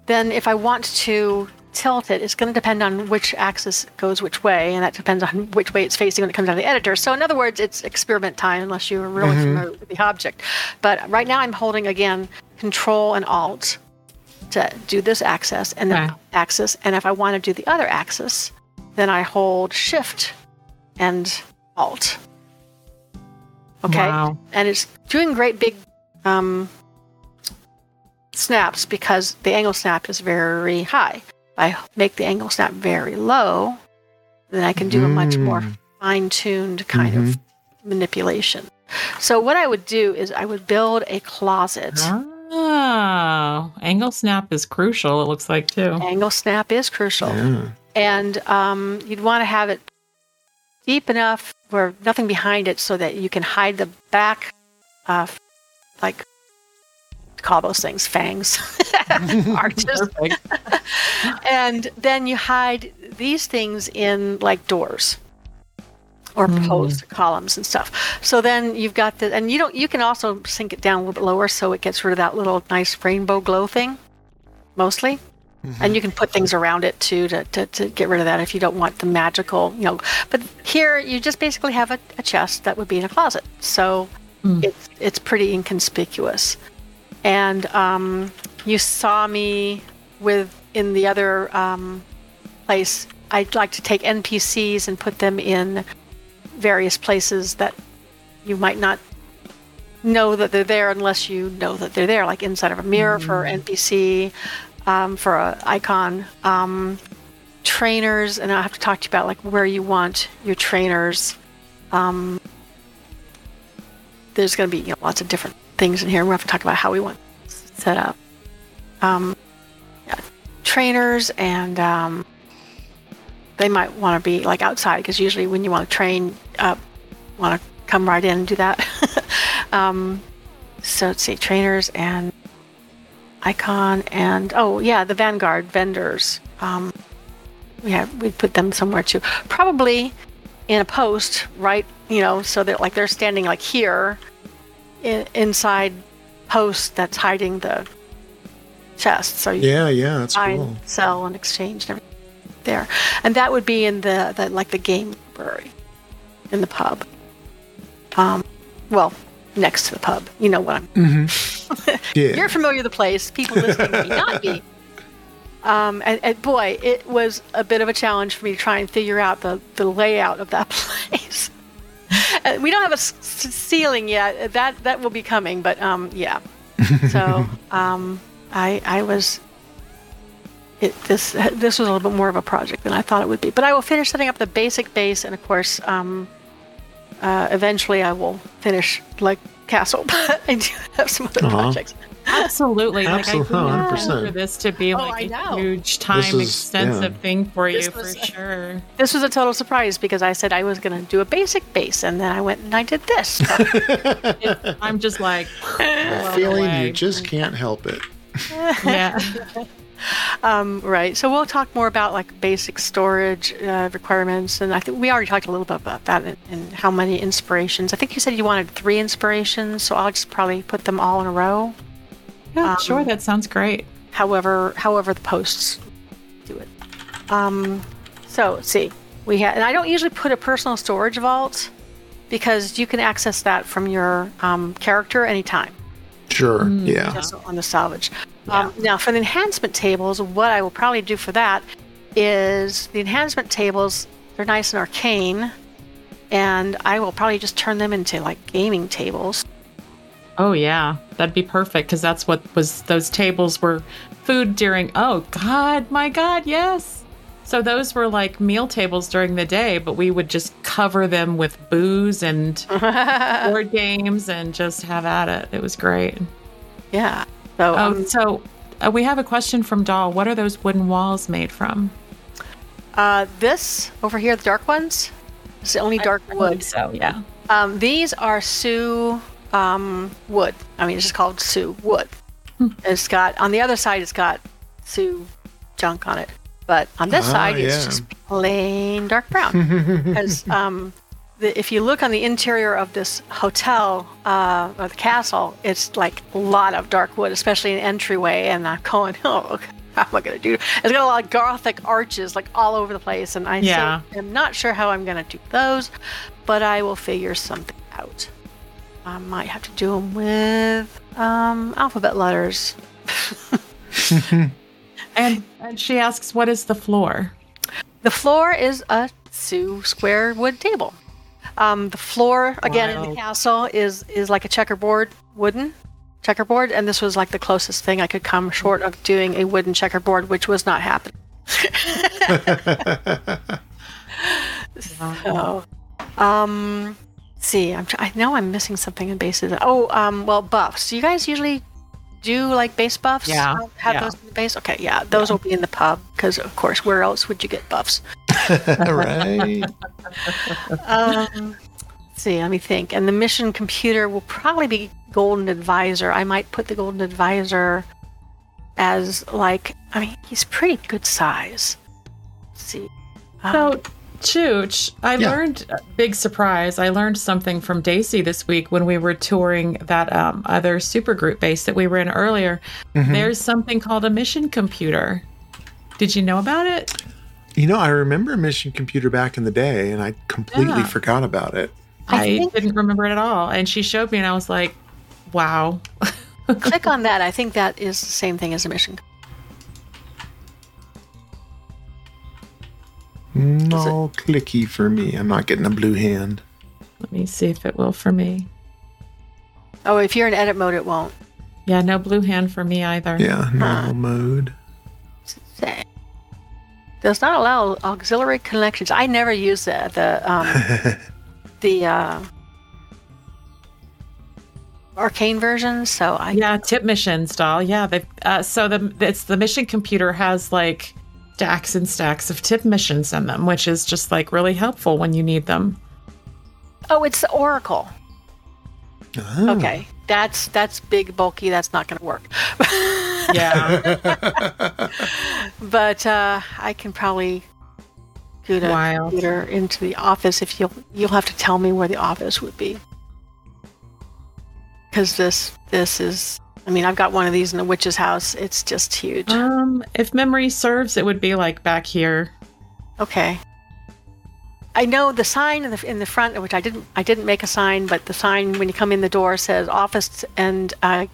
then, if I want to tilt it, it's going to depend on which axis goes which way, and that depends on which way it's facing when it comes out of the editor. So, in other words, it's experiment time unless you're really familiar with the object. But right now, I'm holding again Control and Alt to do this axis and the Okay. axis. And if I want to do the other axis, then I hold Shift and Alt. Okay. Wow. And it's doing great big um, snaps because the angle snap is very high. If I make the angle snap very low, then I can do a much more Mm. fine tuned kind of manipulation. So, what I would do is I would build a closet. Oh, angle snap is crucial. It looks like too. Angle snap is crucial. Yeah. And um, you'd want to have it deep enough where nothing behind it so that you can hide the back, uh, like, call those things fangs, arches. And then you hide these things in like doors or hmm. posts columns and stuff. So then you've got the and you don't you can also sink it down a little bit lower so it gets rid of that little nice rainbow glow thing mostly. Mm-hmm. And you can put things around it too to, to, to get rid of that if you don't want the magical you know. But here you just basically have a, a chest that would be in a closet. So hmm. it's it's pretty inconspicuous and um, you saw me with in the other um, place. I'd like to take NPCs and put them in various places that you might not know that they're there unless you know that they're there, like inside of a mirror for NPC, um, for a icon. Um, trainers, and I have to talk to you about like where you want your trainers. Um, there's going to be you know, lots of different things in here. We have to talk about how we want set up. Um, yeah, trainers and um, they might want to be like outside because usually when you want to train, uh, want to come right in and do that. um, so let's see, trainers and icon and oh yeah, the Vanguard vendors. Um, yeah, we'd put them somewhere too. Probably in a post, right? You know, so that like they're standing like here, in, inside post that's hiding the chest. So you Yeah, yeah, that's buy cool. sell and exchange and everything there, and that would be in the, the like the game library. in the pub. Um, well, next to the pub. You know what I'm. Yeah. You're familiar with the place. People listening may not be. Um, and, and boy, it was a bit of a challenge for me to try and figure out the, the layout of that place. Uh, we don't have a s- ceiling yet. That that will be coming, but um, yeah. So um, I I was. It, this this was a little bit more of a project than I thought it would be, but I will finish setting up the basic base, and of course, um, uh, eventually I will finish like castle. But I do have some other Aw. projects. Absolutely. Absolutely, Like, I 100%. couldn't for this to be Oh, like I a know. huge, time is- extensive yeah. thing for you, This for sure. This was a total surprise because I said I was going to do a basic base, and then I went and I did this. I'm just like, Feeling away. you just can't help it. yeah. Um, right. So we'll talk more about like basic storage uh, requirements, and I think we already talked a little bit about that and, and how many inspirations. I think you said you wanted three inspirations, so I'll just probably put them all in a row. Yeah, Um, sure. That sounds great. However, however the posts do it. Um, so let's see, we had, and I don't usually put a personal storage vault because you can access that from your um, character anytime. Sure. Mm, yeah. just on the salvage. Um, now, for the enhancement tables, what I will probably do for that is the enhancement tables. They're nice and arcane, and I will probably just turn them into like gaming tables. Oh yeah, that'd be perfect because that's what was those tables were food during. Oh God, my God, yes. So those were like meal tables during the day, but we would just cover them with booze and board games and just have at it. It was great. Yeah. So Oh, um, so uh, we have a question from Doll. What are those wooden walls made from? uh, this over here, the dark ones, is the only dark wood. So yeah. Um, these are Sioux um, wood. I mean, it's just called Sioux wood. It's got on the other side, it's got Sioux junk on it, but on this Ah, side, it's just plain dark brown. Because um, the, if you look on the interior of this hotel uh, or the castle, it's like a lot of dark wood, especially an entryway. And I'm going, oh, how am I going to do? It's got a lot of gothic arches like all over the place, and I Yeah. still am not sure how I'm going to do those, but I will figure something out. I might have to do them with um, alphabet letters. And, and she asks, "What is the floor?" The floor is a Sioux square wood table. Um, the floor again in the castle is is like a checkerboard, wooden checkerboard, and this was like the closest thing I could come short of doing a wooden checkerboard, which was not happening. so, um, see, I'm, I know I'm missing something in bases. Oh, um, well, buffs. Do you guys usually do you like base buffs? Yeah, Uh, Have yeah. those in the base? Okay, yeah, those will be in the pub because, of course, where else would you get buffs? right. Um, let's see, let me think. And the mission computer will probably be Golden Advisor. I might put the Golden Advisor as like, I mean, he's pretty good size. Let's see. Um, So, Chooch, I Yeah. learned big surprise. I learned something from Daisy this week when we were touring that um, other supergroup base that we were in earlier. Mm-hmm. There's something called a mission computer. Did you know about it? You know, I remember Mission Computer back in the day, and I completely Yeah. forgot about it. I I, think- didn't remember it at all. And she showed me, and I was like, "Wow." click on that. I think that is the same thing as a mission. No clicky for me. I'm not getting a blue hand. Let me see if it will for me. Oh, if you're in edit mode, it won't. Yeah, no blue hand for me either. Yeah, normal mode. Say. Does not allow auxiliary connections. I never use the the um, the uh, arcane version, so I Yeah, tip missions, doll. Yeah, they uh, so the it's the mission computer has like stacks and stacks of tip missions in them, which is just like really helpful when you need them. Oh, it's the Oracle. Oh. Okay, that's that's big, bulky. That's not going to work. Yeah, but uh, I can probably go to Wild. computer into the office if you'll you'll have to tell me where the office would be. Because this this is, I mean, I've got one of these in the witch's house. It's just huge. um, if memory serves, it would be like back here. Okay. I know the sign in the in the front, which I didn't I didn't make a sign, but the sign when you come in the door says office and uh,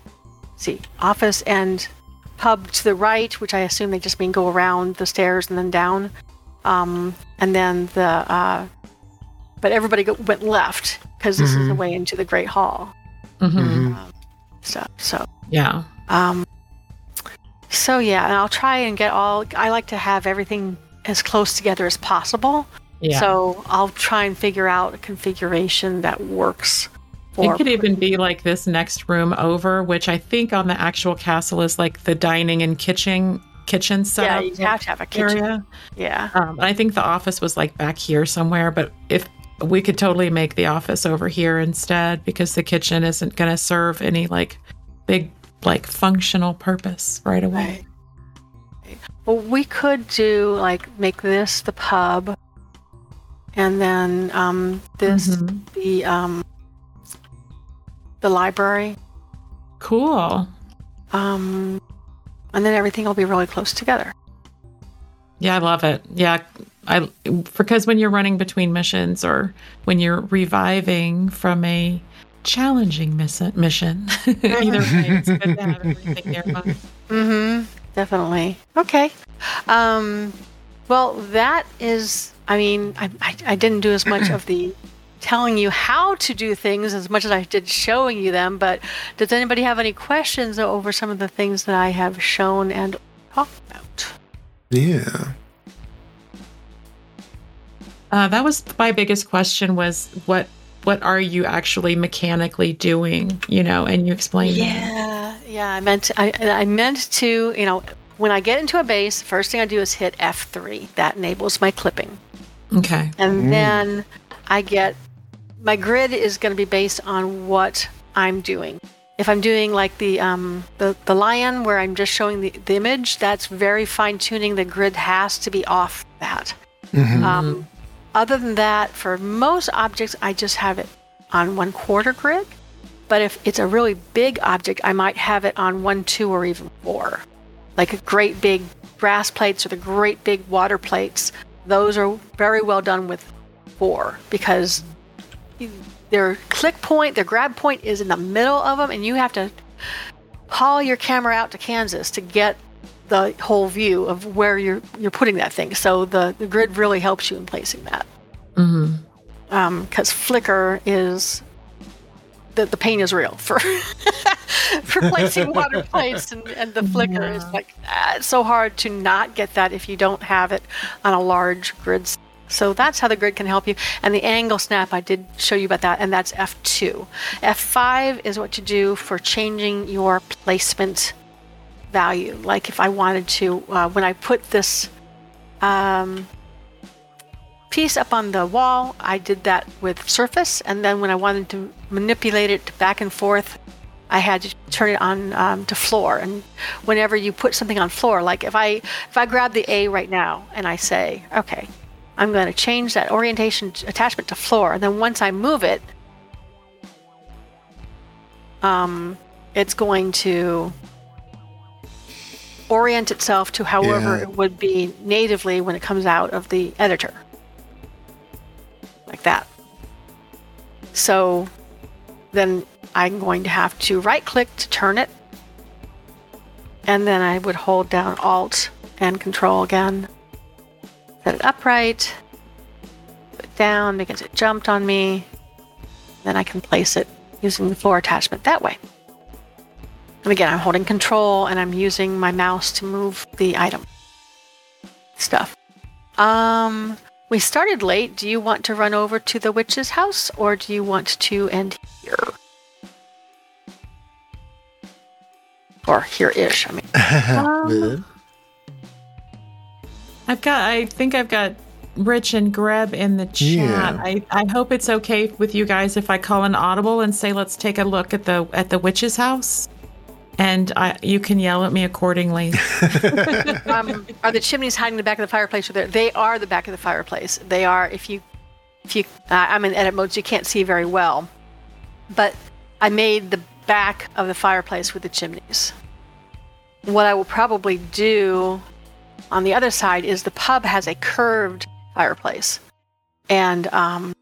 see office and pub to the right, which I assume they just mean go around the stairs and then down, um, and then the uh, but everybody go, went left because this is the way into the Great Hall. hmm So so Yeah. um, so yeah, and I'll try and get all. I like to have everything as close together as possible. Yeah. So I'll try and figure out a configuration that works. It could even be like this next room over, which I think on the actual castle is like the dining and kitchen kitchen yeah, you have to have a kitchen. area. Yeah, Um, I think the office was like back here somewhere, but if we could totally make the office over here instead because the kitchen isn't going to serve any like big like functional purpose right away. Right. Well, we could do like make this the pub, and then um, this Mhm. the um, the library, Cool. um, and then everything will be really close together. Yeah, I love it. Yeah, I because when you're running between missions or when you're reviving from a challenging miss- mission, either way, it's good to have everything. Mm-hmm. Definitely. Okay. Um, well, that is. I mean, I, I, I didn't do as much of the telling you how to do things as much as I did showing you them. But does anybody have any questions over some of the things that I have shown and talked about? Yeah. Uh, that was my biggest question: was what what are you actually mechanically doing? You know, and you explained that. Yeah, yeah. I meant I I meant to. You know, when I get into a base, first thing I do is hit F three. That enables my clipping. Okay. and then I get my grid is going to be based on what I'm doing. If I'm doing like the um, the the lion where I'm just showing the, the image, that's very fine tuning. The grid has to be off that. Um, other than that, for most objects, I just have it on one quarter grid. But if it's a really big object, I might have it on one, two, or even four. Like a great big brass plates or the great big water plates. Those are very well done with four because their click point, their grab point is in the middle of them, and you have to haul your camera out to Kansas to get the whole view of where you're you're putting that thing. So the, the grid really helps you in placing that. Mm-hmm. Because flicker is the, the pain is real for for placing water plates and, and the flicker is like ah, it's so hard to not get that if you don't have it on a large grid so that's how the grid can help you and the angle snap i did show you about that and that's f2 f5 is what to do for changing your placement value like if i wanted to uh, when i put this um, piece up on the wall. I did that with surface, and then when I wanted to manipulate it back and forth, I had to turn it on um, to floor. And whenever you put something on floor, like if I if I grab the A right now and I say, okay, I'm going to change that orientation attachment to floor, and then once I move it, um, it's going to orient itself to however Yeah. it would be natively when it comes out of the editor like that. So then I'm going to have to right click to turn it. And then I would hold down Alt and Control again. Set it upright. Put it down because it jumped on me. Then I can place it using the floor attachment that way. And again, I'm holding Control and I'm using my mouse to move the item stuff. Um, we started late. Do you want to run over to the witch's house or do you want to end here? Or here ish, I mean. Good. I've got. I think I've got Rich and Greb in the chat. Yeah. I, I hope it's okay with you guys if I call an audible and say let's take a look at the at the witch's house, and I you can yell at me accordingly. um, are the chimneys hiding in the back of the fireplace? Or they're- they are the back of the fireplace. They are. If you, if you, uh, I'm in edit mode, so you can't see very well. But I made the back of the fireplace with the chimneys. What I will probably do on the other side is the pub has a curved fireplace. and um,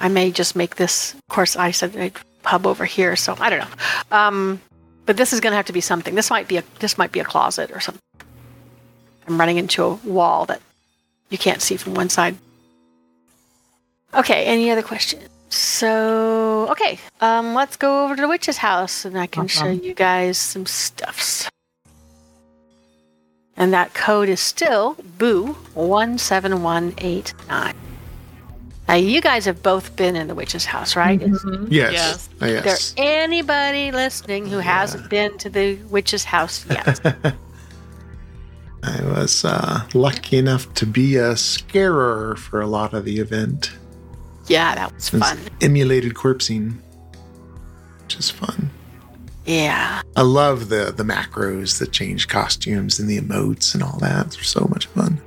I may just make this. Of course, I said a pub over here, so I don't know. Um, but this is going to have to be something. This might be a this might be a closet or something. I'm running into a wall that you can't see from one side. Okay, any other questions? So, okay, um, let's go over to the witch's house and I can show you guys some stuffs. And that code is still Boo 17189. Now, you guys have both been in the witch's house, right? Is Mhm. Yes. Yes. Uh, there anybody listening who hasn't been to the witch's house yet? I was uh, lucky enough to be a scarer for a lot of the event. yeah, that was It's fun. Immolated corpsing, which is fun. Yeah. I love the the macros that change costumes and the emotes and all that. They're so much fun.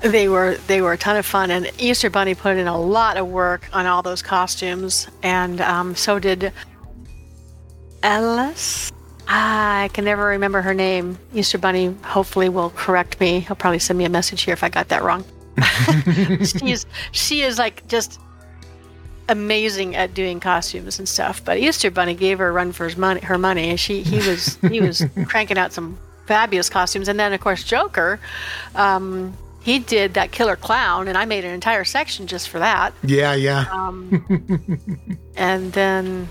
They were they were a ton of fun, and Easter Bunny put in a lot of work on all those costumes, and um, so did Alice. Ah, I can never remember her name. Easter Bunny hopefully will correct me. He'll probably send me a message here if I got that wrong. She's she is like just amazing at doing costumes and stuff. But Easter Bunny gave her a run for his money. Her money, and she he was he was cranking out some fabulous costumes. And then of course Joker, um, he did that killer clown, and I made an entire section just for that. Yeah, yeah. Um, and then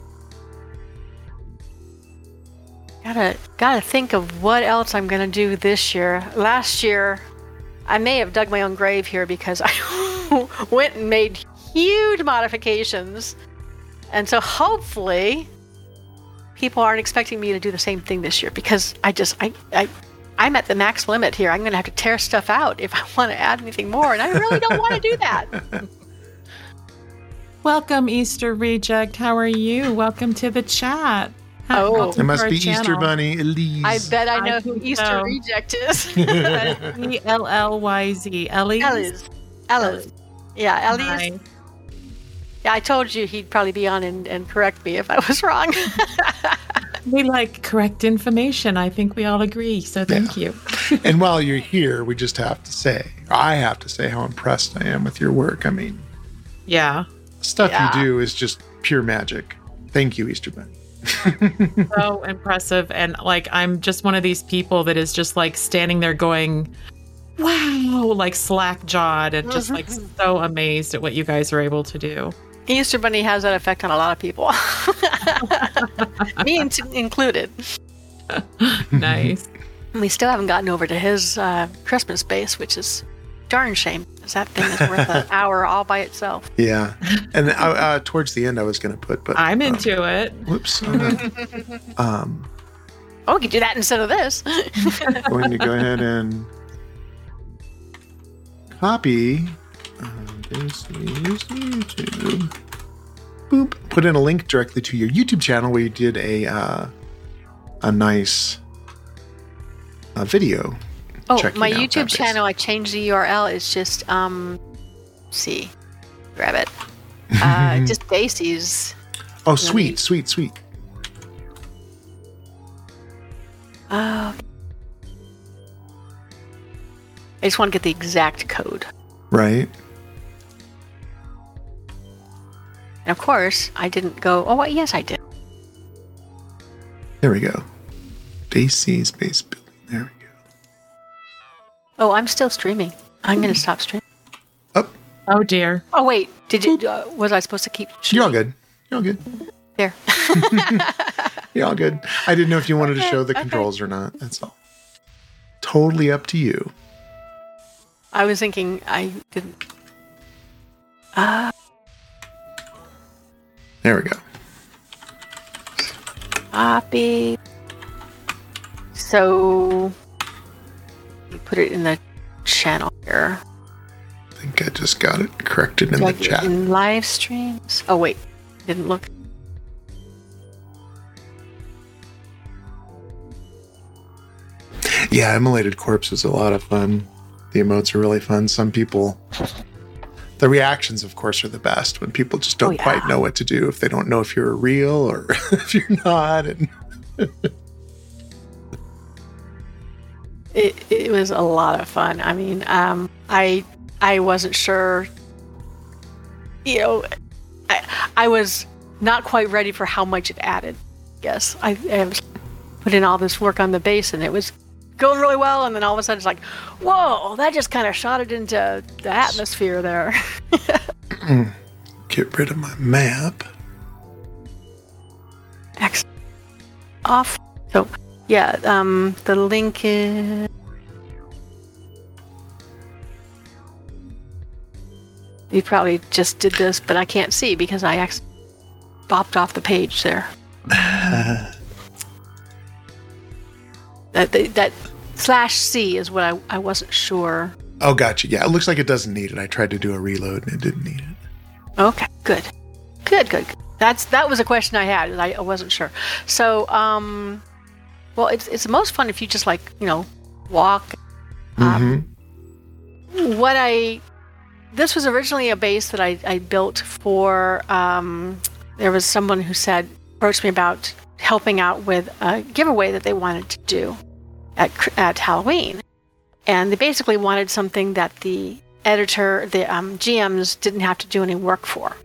gotta gotta think of what else I'm gonna do this year. Last year, I may have dug my own grave here because I went and made huge modifications, and so hopefully, people aren't expecting me to do the same thing this year because I just I I. I'm at the max limit here. I'm going to have to tear stuff out if I want to add anything more, and I really don't want to do that. Welcome, Easter Reject. How are you? Welcome to the chat. Oh. It must to our be Easter. Bunny Elise. I bet I I know who Easter so. Reject is. E L L Y Z. Ellie. Ellis. Ellis. Yeah, Ellis. Nice. Yeah, I told you he'd probably be on and, and correct me if I was wrong. We like correct information. I think we all agree. So thank you. and while you're here, we just have to say, I have to say how impressed I am with your work. I mean, Yeah. stuff Yeah. you do is just pure magic. Thank you, Easter Bunny. so impressive and like i'm just one of these people that is just like standing there going wow like slack jawed and just like mm-hmm. so amazed at what you guys are able to do Easter Bunny has that effect on a lot of people, me in- included. nice we still haven't gotten over to his uh, Christmas base, which is darn shame, because that thing is worth an hour all by itself. Yeah. And uh, uh, towards the end, I was going to put, but i'm um, into it Whoops. um, Oh, we could do that instead of this. We're going to go ahead and copy uh, this is YouTube. Boop. Put in a link directly to your YouTube channel where you did a uh, a nice uh, video. Oh, my out YouTube channel, I changed the URL. It's just, um, see, grab it. Uh, just Daisy's. Oh, sweet, sweet, sweet. Uh, I just want to get the exact code. Right. And of course, I didn't go, oh, well, yes, I did. There we go. Daisy's base building. There we go. Oh, I'm still streaming. I'm going to stop streaming. Up. oh dear Oh, wait. Did you, uh, was I supposed to keep You're all good. You're all good. There. You're all good. I didn't know if you wanted to show the okay. controls or not. That's all. Totally up to you. I was thinking I didn't. Uh, There we go. copy. So, you put it in the channel here. I think I just got it corrected in the chat. In live streams. Oh, wait. Didn't look. Yeah, Immolated Corpse is a lot of fun. The emotes are really fun. Some people, the reactions, of course, are the best when people just don't Oh, yeah. quite know what to do if they don't know if you're real or if you're not. And It, it was a lot of fun. I mean, um, I I wasn't sure you know, I, I was not quite ready for how much it added. Yes, I, I was put in all this work on the base, and it was going really well. And then all of a sudden, it's like, whoa, that just kind of shot it into the atmosphere there. Get rid of my map. Excellent. Off. So, yeah, um, the link is. You probably just did this, but I can't see because I actually bopped off the page there. that, that, that slash C is what I, I wasn't sure. Oh, gotcha. Yeah, it looks like it doesn't need it. I tried to do a reload and it didn't need it. Okay, good, good, good. good. That's that was a question I had. I, I wasn't sure. So, um, well, it's it's most fun if you just like you know walk. Um, What I this was originally a base that I, I built for. Um, there was someone who said approached me about helping out with a giveaway that they wanted to do at at Halloween, and they basically wanted something that the editor, the um, GMs didn't have to do any work for.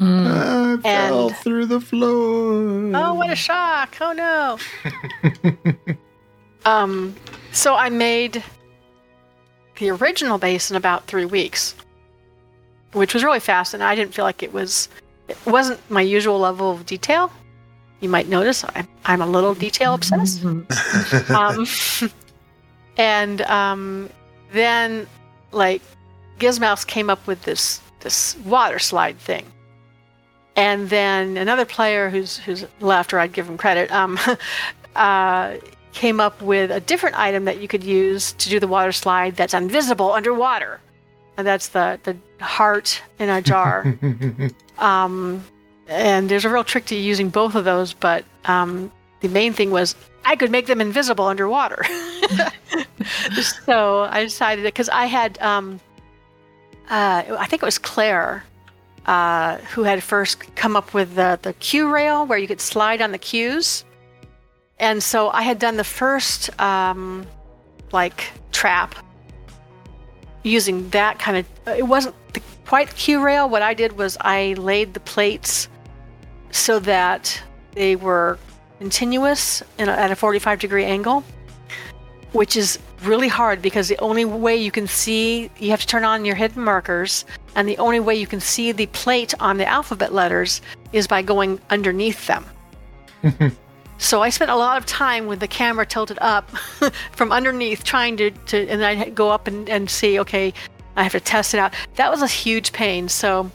I fell through the floor. Oh, what a shock! Oh no. um, so I made the original base in about three weeks, which was really fast, and I didn't feel like it was. It wasn't my usual level of detail. You might notice I'm, I'm a little detail obsessed. um, and um, then, like, Gizmouse came up with this this water slide thing, and then another player who's who's left, or I'd give him credit, um, uh, came up with a different item that you could use to do the water slide that's invisible underwater, and that's the the heart in a jar. um, and there's a real trick to using both of those, but um, the main thing was I could make them invisible underwater. so I decided because I had, um, uh, I think it was Claire uh, who had first come up with the, the Q rail where you could slide on the Qs. And so I had done the first um, like trap using that kind of. It wasn't the, quite Q rail. What I did was I laid the plates so that they were continuous in a, at a 45 degree angle, which is really hard because the only way you can see, you have to turn on your hidden markers, and the only way you can see the plate on the alphabet letters is by going underneath them. so I spent a lot of time with the camera tilted up from underneath trying to, to and I'd go up and, and see, okay, I have to test it out. That was a huge pain. So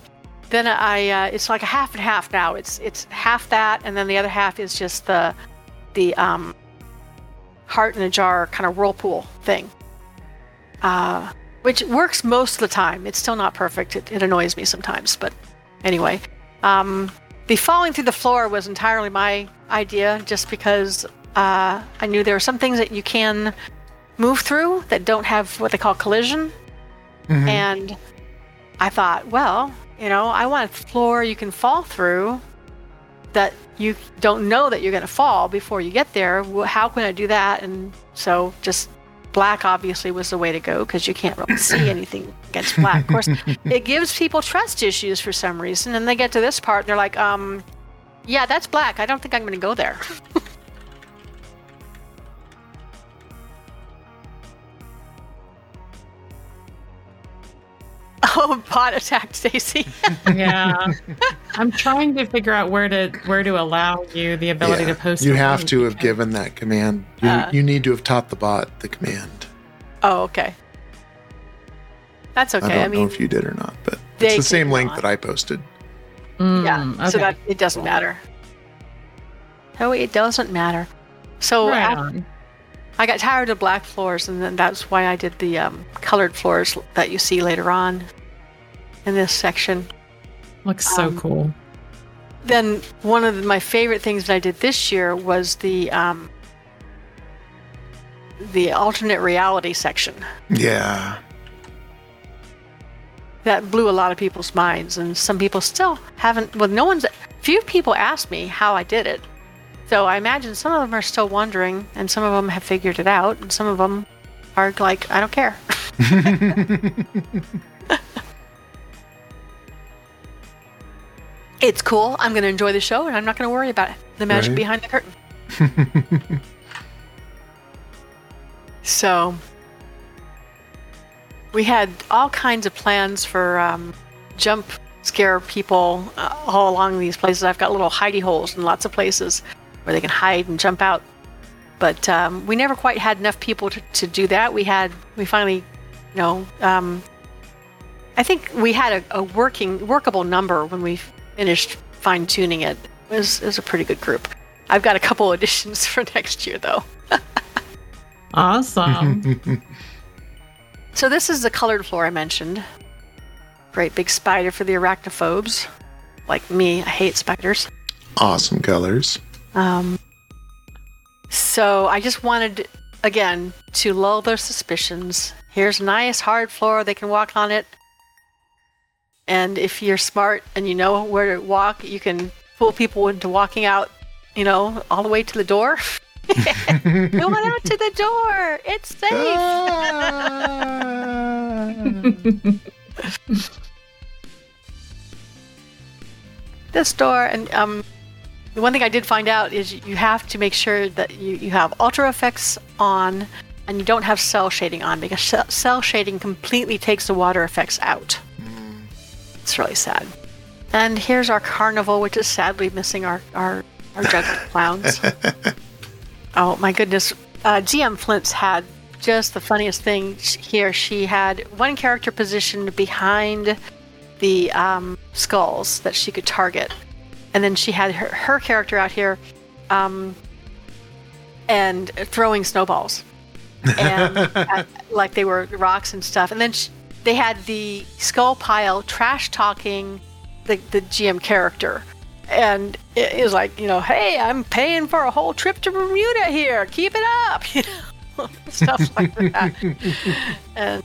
then I uh, it's like a half and half now. It's it's half that, and then the other half is just the the um, heart in a jar kind of whirlpool thing, uh, which works most of the time. It's still not perfect. It, it annoys me sometimes, but anyway, um, the falling through the floor was entirely my idea, just because uh, I knew there are some things that you can move through that don't have what they call collision, and I thought, well, you know, I want a floor you can fall through that you don't know that you're going to fall before you get there. How can I do that? And so just black obviously was the way to go because you can't really see anything against black. Of course, it gives people trust issues for some reason. And they get to this part and they're like, um, yeah, that's black. I don't think I'm going to go there. oh, bot attacked Stacy. yeah. I'm trying to figure out where to where to allow you the ability Yeah, to post. you have to have given that command. You, Uh. you need to have taught the bot the command. oh, okay. That's okay. I don't I, mean, know if you did or not, but it's the same link not. that I posted. Yeah, Mm, so that it doesn't matter. No, it doesn't matter. So Right af- on. I got tired of black floors, and then that's why I did the um, colored floors that you see later on in this section. Looks so um, cool. Then one of my favorite things that I did this year was the um, the alternate reality section. Yeah. that blew a lot of people's minds and some people still haven't well no one's few people asked me how i did it so i imagine some of them are still wondering and some of them have figured it out and some of them are like i don't care it's cool. I'm going to enjoy the show, and I'm not going to worry about it. The magic Right. behind the curtain. so we had all kinds of plans for um, jump scare people uh, all along these places. I've got little hidey holes in lots of places where they can hide and jump out. But um, we never quite had enough people to, to do that. We had we finally, you know, um, I think we had a, a working workable number when we finished fine tuning it. It was, it was a pretty good group. I've got a couple additions for next year though. Awesome. So this is the colored floor I mentioned. Great big spider for the arachnophobes. Like me, I hate spiders. Awesome colors. Um, so I just wanted, again, to lull their suspicions. Here's a nice hard floor, they can walk on it. And if you're smart and you know where to walk, you can fool people into walking out, you know, all the way to the door. Go on out to the door. It's safe. this door and um the one thing I did find out is you have to make sure that you, you have ultra effects on and you don't have cel shading on because cel shading completely takes the water effects out. It's really sad. And here's our carnival, which is sadly missing our, our, our juggling clowns. oh my goodness. Uh, GM Flint's had just the funniest thing here. She had one character positioned behind the um, skulls that she could target. And then she had her, her character out here um, and throwing snowballs. And uh, like they were rocks and stuff. And then sh they had the skull pile trash talking the, the GM character. And it was like, you know, hey, I'm paying for a whole trip to Bermuda here. Keep it up. You know, stuff like that. and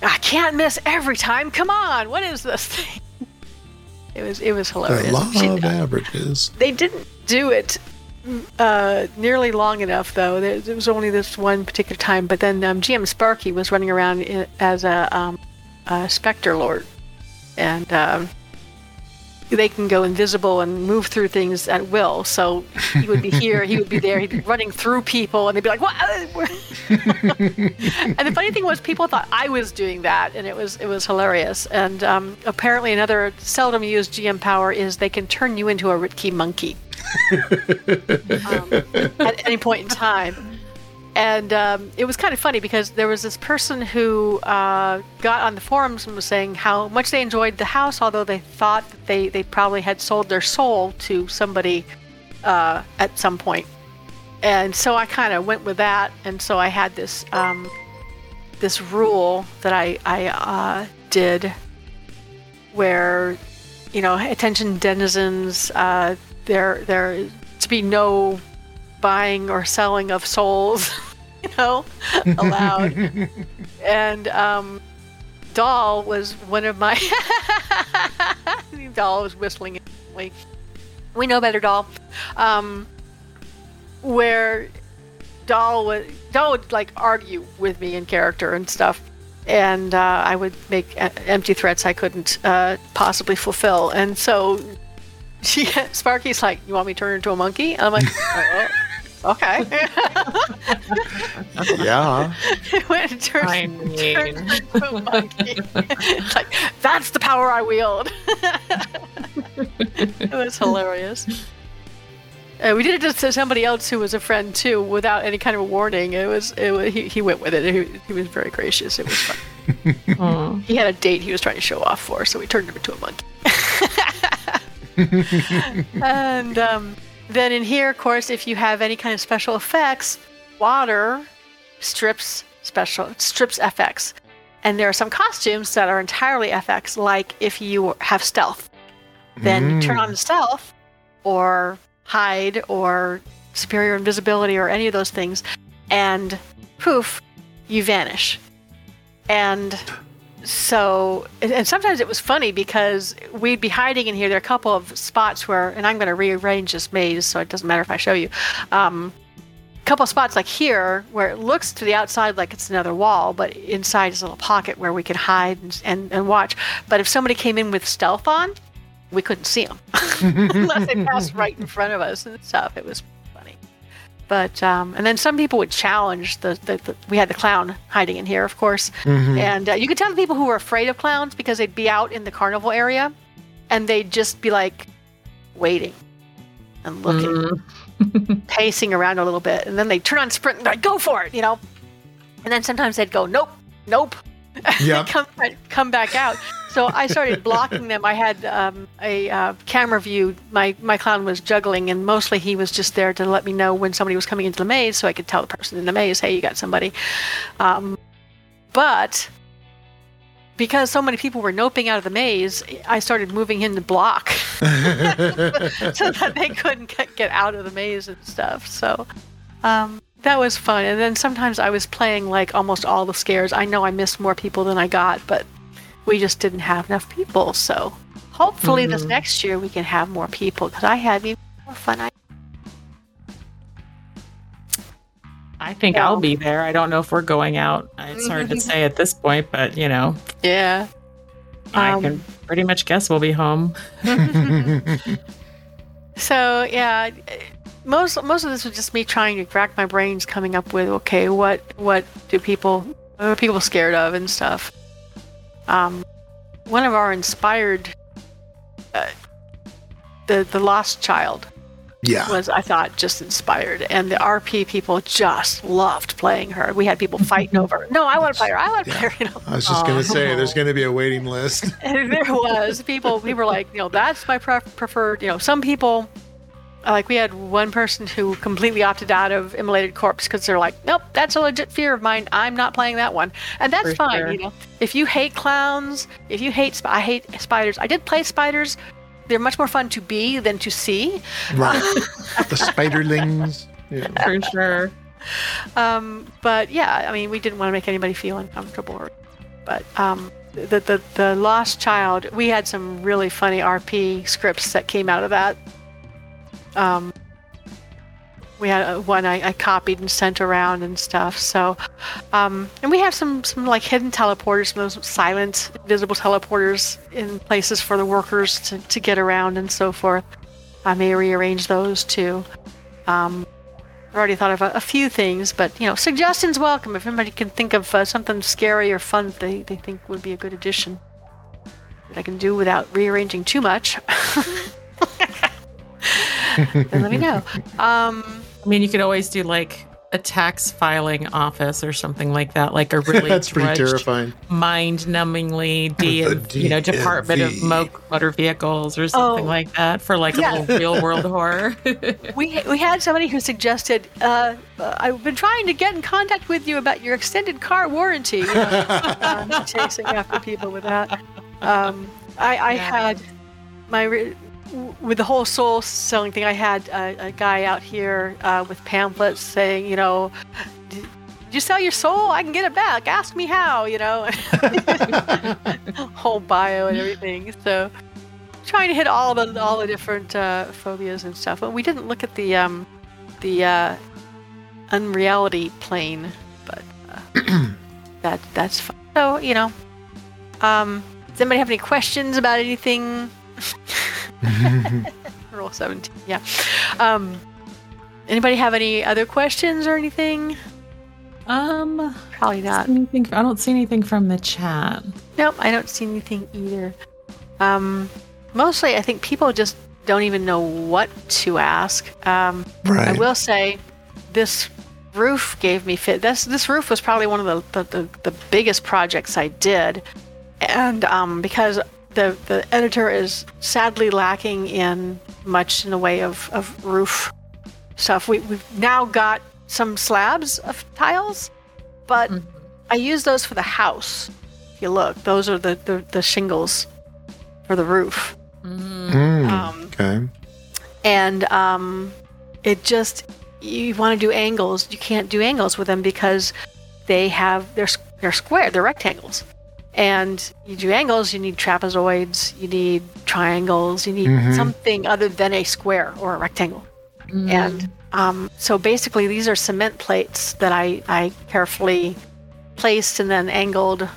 I can't miss every time. Come on, what is this thing? It was it was hilarious. She- of averages. they didn't do it uh, nearly long enough, though. There, there was only this one particular time. But then um, GM Sparky was running around i as a, um, a Spectre Lord, and um, they can go invisible and move through things at will. So he would be here, he would be there, he'd be running through people, and they'd be like, "What?" and the funny thing was, people thought I was doing that, and it was it was hilarious. And um, apparently, another seldom used GM power is they can turn you into a Rikti monkey um, at any point in time. And um, it was kind of funny because there was this person who uh, got on the forums and was saying how much they enjoyed the house, although they thought that they, they probably had sold their soul to somebody uh, at some point. And so I kind of went with that, and so I had this um, this rule that I I uh, did, where you know attention denizens, uh, there there to be no buying or selling of souls, you know, allowed. and um, Doll was one of my. Doll was whistling. Like, we know better, Doll. Um, where Doll would Doll would like argue with me in character and stuff, and uh, I would make empty threats I couldn't uh, possibly fulfill, and so she Sparky's like, "You want me to turn into a monkey?" And I'm like, "Oh, "Okay." Yeah. it went and turned, I turned into a monkey. It's like that's the power I wield. it was hilarious. Uh, we did it to somebody else who was a friend too, without any kind of warning. It was, it was he, he went with it. He, he was very gracious. It was fun. Aw. He had a date he was trying to show off for, so we turned him into a monkey. and um, then in here, of course, if you have any kind of special effects, water strips special strips FX, and there are some costumes that are entirely FX. Like if you have stealth, then you turn on hmm. stealth, or hide, or superior invisibility, or any of those things, and poof, you vanish. And so and, sometimes it was funny because we'd be hiding in here there are a couple of spots where and i'm going to rearrange this maze so it doesn't matter if i show you um, a couple of spots like here where it looks to the outside like it's another wall but inside is a little pocket where we can hide and, and, and watch but if somebody came in with stealth on we couldn't see them unless they passed right in front of us and stuff. It was. But um, and then some people would challenge the, the, the we had the clown hiding in here, of course, and uh, you could tell the people who were afraid of clowns because they'd be out in the carnival area, and they'd just be like waiting and looking, pacing around a little bit, and then they'd turn on sprint and like, go for it, you know. And then sometimes they'd go, nope, nope, Yep. come come back out. So I started blocking them. I had um, a uh, camera view. My my clown was juggling, and mostly he was just there to let me know when somebody was coming into the maze, so I could tell the person in the maze, "Hey, you got somebody." Um, but because so many people were noping out of the maze, I started moving him to block so that they couldn't get, get out of the maze and stuff. So um, that was fun. And then sometimes I was playing like almost all the scares. I know I missed more people than I got, but we just didn't have enough people. So hopefully this next year we can have more people because I have even more fun. I- I think. I'll be there. I don't know if we're going out. It's hard to say at this point, but you know, yeah. I Um, can pretty much guess we'll be home. So yeah, most most of this was just me trying to crack my brains, coming up with okay, what what do people what are people scared of and stuff. Um, one of our inspired, uh, the the lost child yeah. was I thought just inspired, and the RP people just loved playing her. We had people fighting over. No, I want to play her. I want to play her. You know. I was just going to say, there's going to be a waiting list. And there was people we were like you know that's my pref- preferred you know some people like we had one person who completely opted out of immolated corpse because they're like nope that's a legit fear of mine i'm not playing that one and that's For fine sure. you know if you hate clowns if you hate sp- i hate spiders i did play spiders they're much more fun to be than to see Right. the spiderlings. Yeah. For sure. Um, but yeah, I mean, we didn't want to make anybody feel uncomfortable. Or, but um, the, the the lost child, we had some really funny RP scripts that came out of that. Um, we had uh, one I, I copied and sent around and stuff. So, um, and we have some some like hidden teleporters, some those silent, invisible teleporters in places for the workers to, to get around and so forth. I may rearrange those too. Um, I've already thought of a, a few things, but you know, suggestions welcome. If anybody can think of uh, something scary or fun they, they think would be a good addition that I can do without rearranging too much, then let me know. Um, I mean, you could always do like a tax filing office or something like that, like a really That's pretty drudged, terrifying. mind-numbingly D, you know Department of Mo- Motor Vehicles or something Oh. like that for like Yeah. a little real world horror. we we had somebody who suggested, uh, uh, "I've been trying to get in contact with you about your extended car warranty." You know, um, chasing after people with that. Um, I, I Yeah. had my re- w- with the whole soul selling thing. I had a, a guy out here uh, with pamphlets saying, you know. "Did you sell your soul? I can get it back. Ask me how, you know. Whole bio and everything. So, trying to hit all the all the different uh, phobias and stuff. But we didn't look at the um, the uh, unreality plane, but uh, that that's fun. So you know, um, does anybody have any questions about anything? Roll seventeen. Yeah. Um, anybody have any other questions or anything? um, Probably not. anything, I don't see anything from the chat. Nope, I don't see anything either. Um, mostly, I think people just don't even know what to ask. Um, right. I will say, this roof gave me fit. This this roof was probably one of the the, the, the biggest projects I did, and um, because the the editor is sadly lacking in much in the way of, of roof stuff. We we've now got some slabs of tiles, but I use those for the house. If you look, those are the, the, the shingles for the roof. Mm, Um, okay. and um, it just you want to do angles you can't do angles with them because they have they're, they're square they're rectangles and you do angles you need trapezoids you need triangles you need something other than a square or a rectangle. And um, so basically these are cement plates that I, I carefully placed and then angled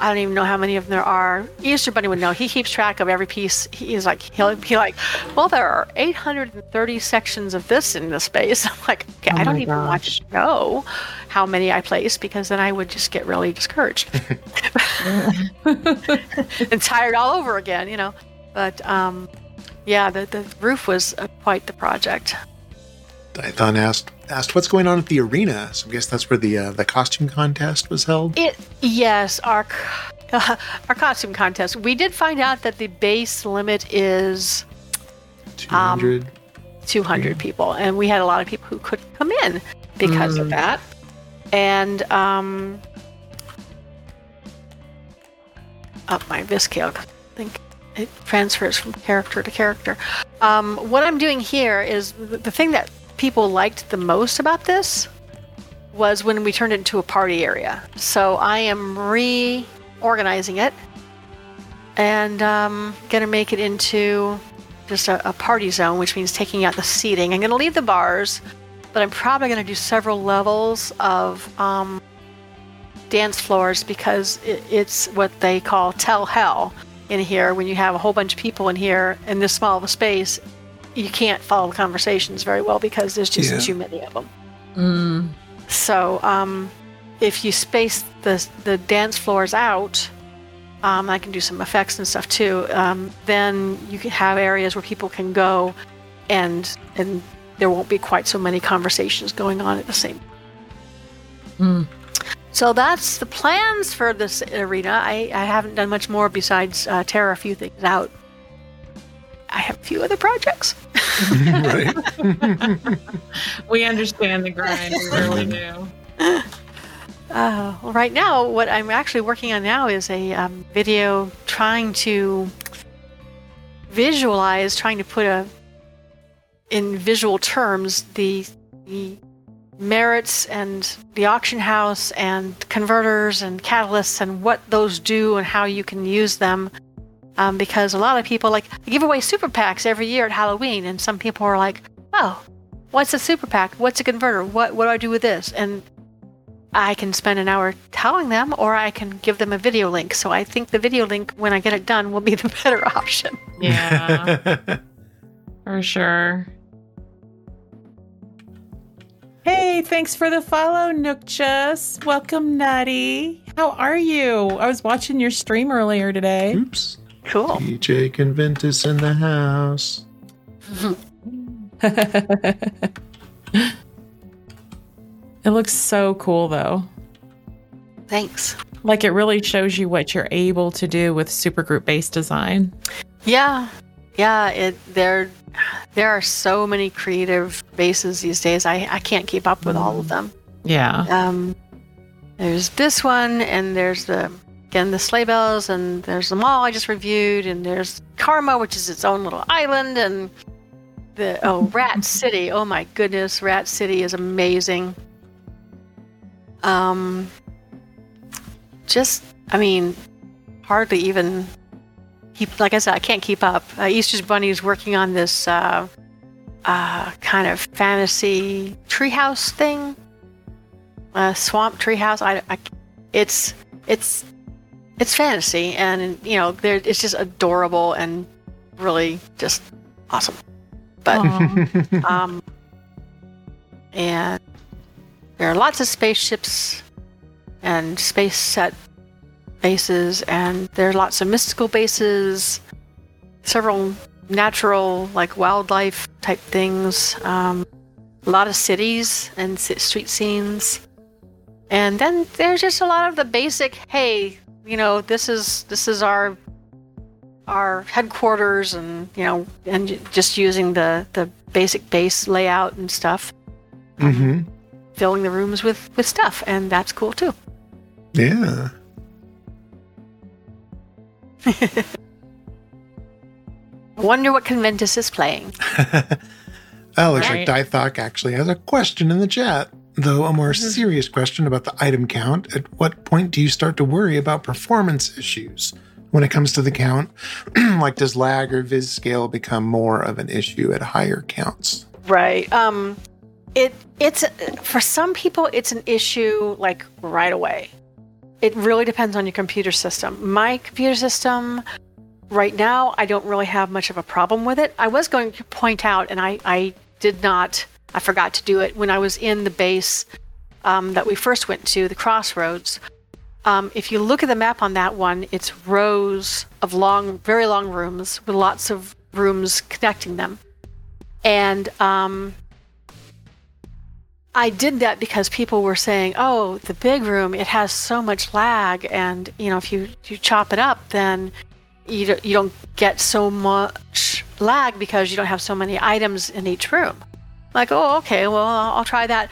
I don't even know how many of them there are. Easter Bunny would know. He keeps track of every piece. He's like, he'll be like, well, there are 830 sections of this in this space. I'm like, okay, Oh I don't my even want to know how many I place because then I would just get really discouraged and tired all over again, you know. But um, yeah, the, the roof was uh, quite the project. Dython asked asked what's going on at the arena. So I guess that's where the uh, the costume contest was held. It yes, our c- our costume contest. We did find out that the base limit is Two hundred. 200 people, and we had a lot of people who couldn't come in because of that. And um, up my Viscale, I think it transfers from character to character. Um, what I'm doing here is the thing that people liked the most about this was when we turned it into a party area. So I am reorganizing it and um, going to make it into just a, a party zone, which means taking out the seating. I'm going to leave the bars, but I'm probably going to do several levels of um, dance floors because it, it's what they call tell hell in here. When you have a whole bunch of people in here in this small of a space, you can't follow the conversations very well because there's just Yeah. too many of them. Mm. So um, if you space the the dance floors out, um, I can do some effects and stuff too. Um, then you can have areas where people can go, and and there won't be quite so many conversations going on at the same. Mm. So that's the plans for this arena. I, I haven't done much more besides uh, tear a few things out. I have a few other projects. Right. We understand the grind. We really do. Uh, well, right now, what I'm actually working on now is a um, video trying to visualize, trying to put a in visual terms the the merits and the auction house and converters and catalysts and what those do and how you can use them. Um, because a lot of people like give away super packs every year at Halloween, and some people are like, "Oh, what's a super pack? What's a converter? What what do I do with this?" And I can spend an hour telling them, or I can give them a video link. So I think the video link, when I get it done, will be the better option. Yeah, for sure. Hey, thanks for the follow, Nookchus. Welcome, Nutty. How are you? I was watching your stream earlier today. Oops. Cool. DJ Conventus in the house. it looks so cool, though. Thanks. Like it really shows you what you're able to do with supergroup based design. Yeah, yeah. It there, there are so many creative bases these days. I I can't keep up with all of them. Yeah. Um, there's this one, and there's the again the sleigh bells, and there's the mall I just reviewed, and there's Karma, which is its own little island, and the oh Rat City. Oh my goodness, Rat City is amazing. Um, just I mean, hardly even keep. Like I said, I can't keep up. Uh, Easter's Bunny is working on this uh, uh, kind of fantasy treehouse thing uh, swamp treehouse. I, I, it's it's it's fantasy, and you know, there it's just adorable and really just awesome. But um, and there are lots of spaceships and space set bases, and there are lots of mystical bases, several natural like wildlife type things, um, a lot of cities and street scenes. And then there's just a lot of the basic, hey, you know, this is this is our our headquarters and you know and just using the the basic base layout and stuff, hmm filling the rooms with with stuff and that's cool too. Yeah. Wonder what Conventus is playing. oh, looks Right. like Dythok actually has a question in the chat, though a more serious question about the item count. At what point do you start to worry about performance issues when it comes to the count? like, does lag or viz scale become more of an issue at higher counts? Right. Um it it's for some people it's an issue like right away. it really depends on your computer system. My computer system right now, I don't really have much of a problem with it. I was going to point out, and I, I did not, I forgot to do it when I was in the base um, that we first went to, the crossroads. Um, if you look at the map on that one, it's rows of long, very long rooms with lots of rooms connecting them. And um, I did that because people were saying, "Oh, the big room, it has so much lag, and you know, if you you chop it up, then you don't, you don't get so much lag because you don't have so many items in each room." Like, oh, okay, well, I'll, try that.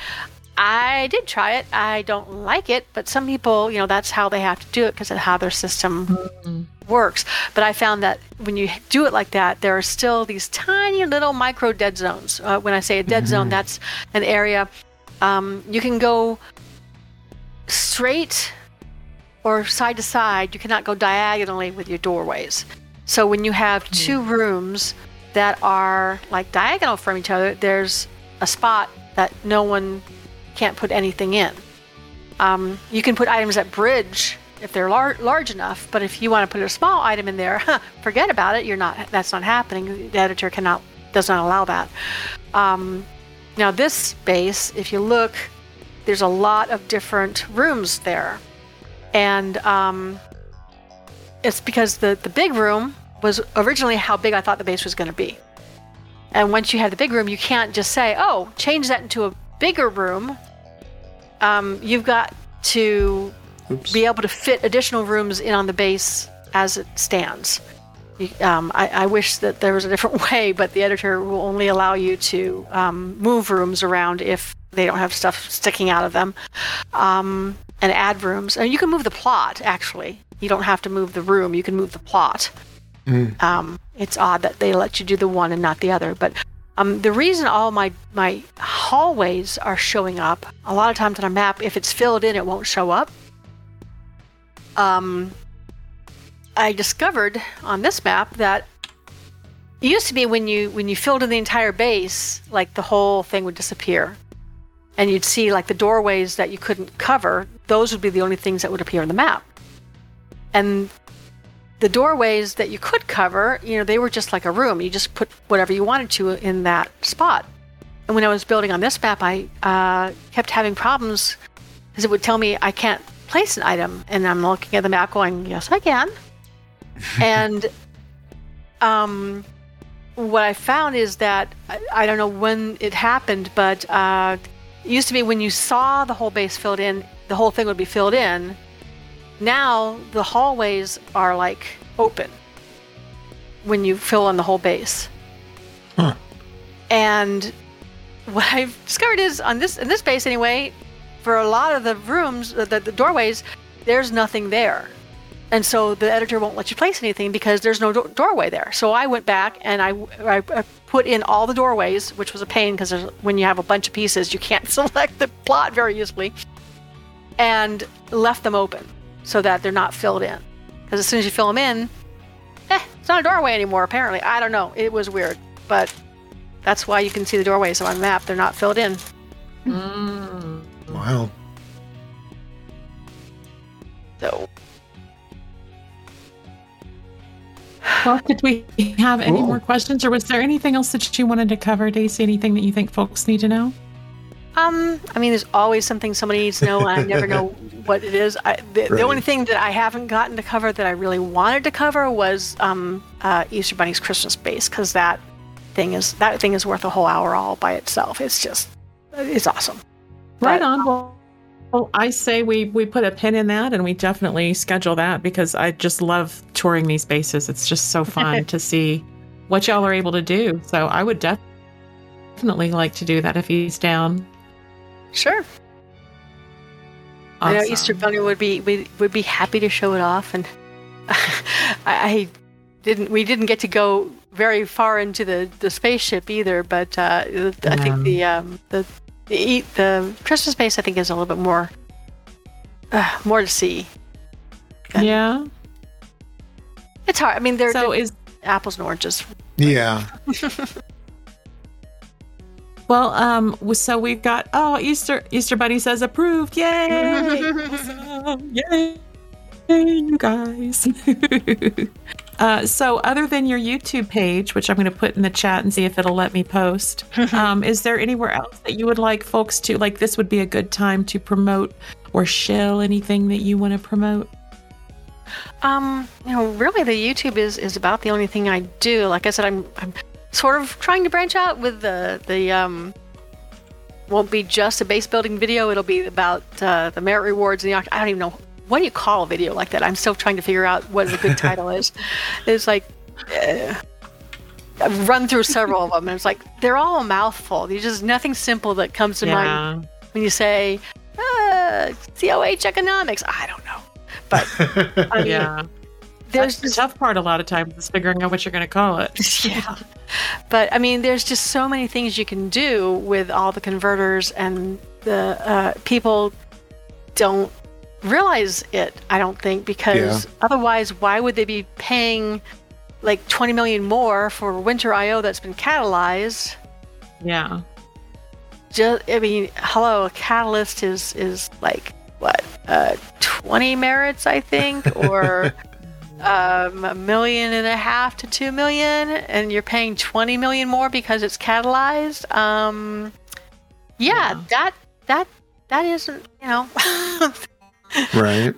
I did try it. I don't like it, but some people, you know, that's how they have to do it because of how their system mm-hmm. works. But I found that when you do it like that, there are still these tiny little micro dead zones. Uh, when I say a dead mm-hmm. zone, that's an area um, you can go straight or side to side. You cannot go diagonally with your doorways. So when you have two rooms that are like diagonal from each other, there's a spot that no one can't put anything in. Um, you can put items that bridge if they're lar- large enough, but if you want to put a small item in there, forget about it. You're not. That's not happening. The editor cannot does not allow that. Um, now, this space, if you look, there's a lot of different rooms there. And um, it's because the, the big room was originally how big I thought the base was going to be. And once you have the big room, you can't just say, oh, change that into a bigger room. Um, you've got to Oops. be able to fit additional rooms in on the base as it stands. Um, I, I, wish that there was a different way, but the editor will only allow you to um, move rooms around if they don't have stuff sticking out of them, um, and add rooms. And you can move the plot actually. You don't have to move the room. You can move the plot. Mm. it's odd that they let you do the one and not the other, but um, the reason all my my hallways are showing up a lot of times on a map, if it's filled in, it won't show up. Um, I discovered on this map that it used to be when you when you filled in the entire base, like the whole thing would disappear, and you'd see like the doorways that you couldn't cover. Those would be the only things that would appear on the map, and the doorways that you could cover, you know, they were just like a room. You just put whatever you wanted to in that spot. And when I was building on this map, I uh, kept having problems because it would tell me I can't place an item, and I'm looking at the map going, "Yes, I can." and um, what I found is that I, I, don't know when it happened, but uh, it used to be when you saw the whole base filled in, the whole thing would be filled in. Now the hallways are like open when you fill in the whole base. Huh. And what I've discovered is on this in this base anyway, for a lot of the rooms, the, the doorways, there's nothing there and so the editor won't let you place anything because there's no do- doorway there. So I went back and I, I, I, put in all the doorways, which was a pain because when you have a bunch of pieces, you can't select the plot very easily, and left them open so that they're not filled in. Because as soon as you fill them in, eh, it's not a doorway anymore. Apparently, I don't know. It was weird, but that's why you can see the doorways on the map. They're not filled in. Mm. Wow. So Well, did we have any more questions, or was there anything else that you wanted to cover, Daisy? Anything that you think folks need to know? Um, I mean, there's always something somebody needs to know, and I never know what it is. I, the, right. the, only thing that I haven't gotten to cover that I really wanted to cover was um, uh, Easter Bunny's Christmas base, because that thing is that thing is worth a whole hour all by itself. It's just, it's awesome. Right but, on. Well, well, I say we we put a pin in that and we definitely schedule that because I just love touring these bases. It's just so fun to see what y'all are able to do. So I would def- definitely like to do that if he's down. Sure. Awesome. I know Easter Bunny would be would, would be happy to show it off, and I, I, didn't. We didn't get to go very far into the, the spaceship either, but uh, I think the um, the the the Christmas base I think is a little bit more uh, more to see. Yeah. It's hard. I mean, they're, so they're is apples and oranges. Yeah. Well, um, so we've got oh Easter Easter Bunny says approved. Yay! Awesome. Yay! you guys. uh, so, other than your YouTube page, which I'm going to put in the chat and see if it'll let me post, um, is there anywhere else that you would like folks to like? This would be a good time to promote or shell anything that you want to promote. Um, you know, really, the YouTube is is about the only thing I do. Like I said, I'm I'm sort of trying to branch out with the the um. Won't be just a base building video. It'll be about uh, the merit rewards and the. I don't even know what do you call a video like that? I'm still trying to figure out what a good title is. It's like. Uh, I've run through several of them, and it's like they're all a mouthful. There's just nothing simple that comes to yeah. mind when you say uh, COH economics. I don't know, but I mean, yeah, there's That's the tough part. A lot of times is figuring out what you're going to call it. yeah, but I mean, there's just so many things you can do with all the converters, and the uh, people don't realize it, I don't think, because yeah. otherwise, why would they be paying like 20 million more for Winter IO that's been catalyzed? Yeah. Just, I mean, hello, a catalyst is is like what, uh, 20 merits, I think, or um, a million and a half to two million, and you're paying 20 million more because it's catalyzed. Um, yeah, yeah. that that that isn't, you know. right.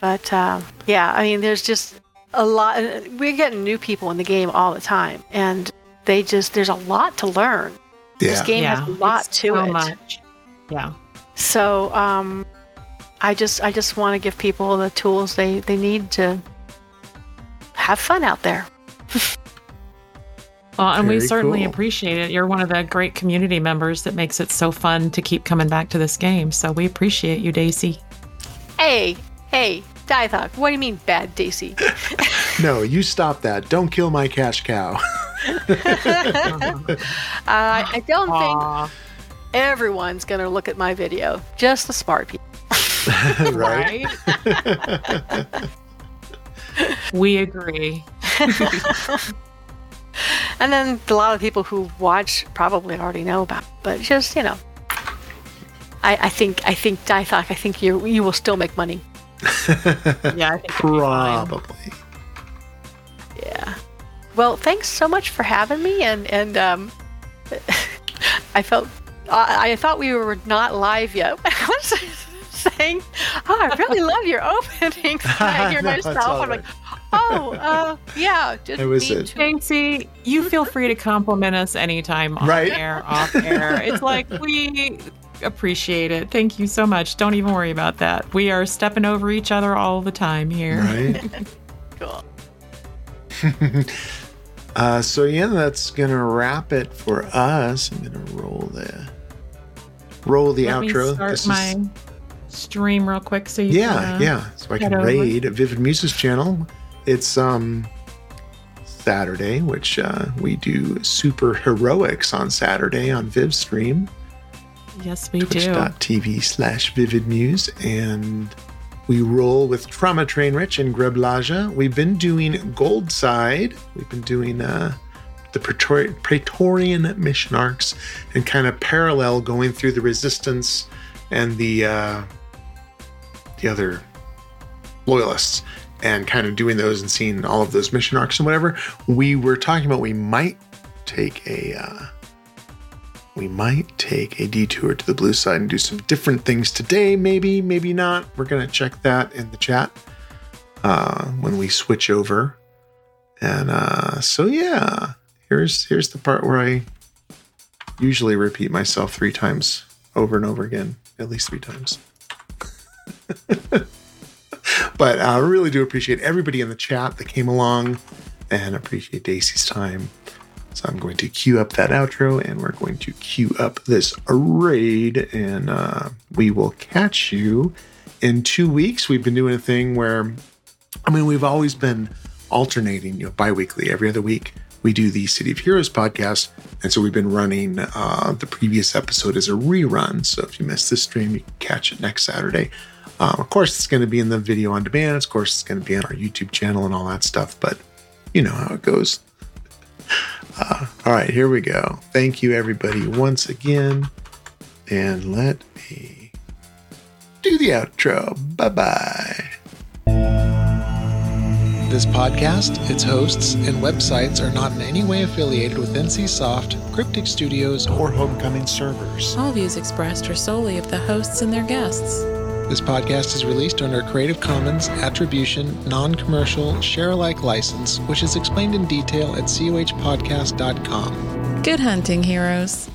But uh, yeah, I mean, there's just a lot. We're getting new people in the game all the time, and they just there's a lot to learn. Yeah. This game yeah. has a lot it's to so it. Much. Yeah. So um, I just I just want to give people the tools they they need to have fun out there. Well, and Very we certainly cool. appreciate it. You're one of the great community members that makes it so fun to keep coming back to this game. So we appreciate you, Daisy. Hey, hey, Diethawk, what do you mean bad, Daisy? no, you stop that. Don't kill my cash cow. uh, I don't Aww. think everyone's going to look at my video, just the smart people. right? we agree. and then a lot of people who watch probably already know about it, but just, you know, I, I think I think Diethawk, I think you you will still make money. yeah, I think probably. Yeah. Well, thanks so much for having me, and and um, I felt I, I thought we were not live yet. I saying, "Oh, I really love your openings." I hear myself. I'm right. like, "Oh, uh, yeah." Just it was it. Nancy, you feel free to compliment us anytime, on right? air, off air. It's like we appreciate it. Thank you so much. Don't even worry about that. We are stepping over each other all the time here. Right. cool. uh, so yeah, that's gonna wrap it for us. I'm gonna roll the roll the Let outro. Me start this my is... stream real quick so you yeah can, uh, yeah so I can over. raid Vivid Muses channel. It's um Saturday, which uh, we do super heroics on Saturday on Viv stream. Yes, we do. slash Vivid Muse. And we roll with Trauma Train Rich and Greblaja. We've been doing Gold Side. We've been doing uh, the Praetor- Praetorian mission arcs and kind of parallel going through the Resistance and the uh, the other loyalists and kind of doing those and seeing all of those mission arcs and whatever. We were talking about we might take a uh, we might take a detour to the blue side and do some different things today. Maybe, maybe not. We're to check that in the chat uh, when we switch over. And uh, so, yeah, here's here's the part where I usually repeat myself three times over and over again, at least three times. but I really do appreciate everybody in the chat that came along and appreciate Daisy's time so I'm going to queue up that outro and we're going to queue up this raid and uh, we will catch you in two weeks. We've been doing a thing where, I mean, we've always been alternating, you know, bi-weekly, every other week. We do the City of Heroes podcast. And so we've been running uh, the previous episode as a rerun. So if you missed this stream, you can catch it next Saturday. Um, of course, it's going to be in the video on demand. Of course, it's going to be on our YouTube channel and all that stuff. But you know how it goes. Uh, All right, here we go. Thank you, everybody, once again. And let me do the outro. Bye bye. This podcast, its hosts, and websites are not in any way affiliated with NCSoft, Cryptic Studios, or Homecoming servers. All views expressed are solely of the hosts and their guests. This podcast is released under a Creative Commons Attribution, Non Commercial, Share Alike license, which is explained in detail at cohpodcast.com. Good hunting, heroes.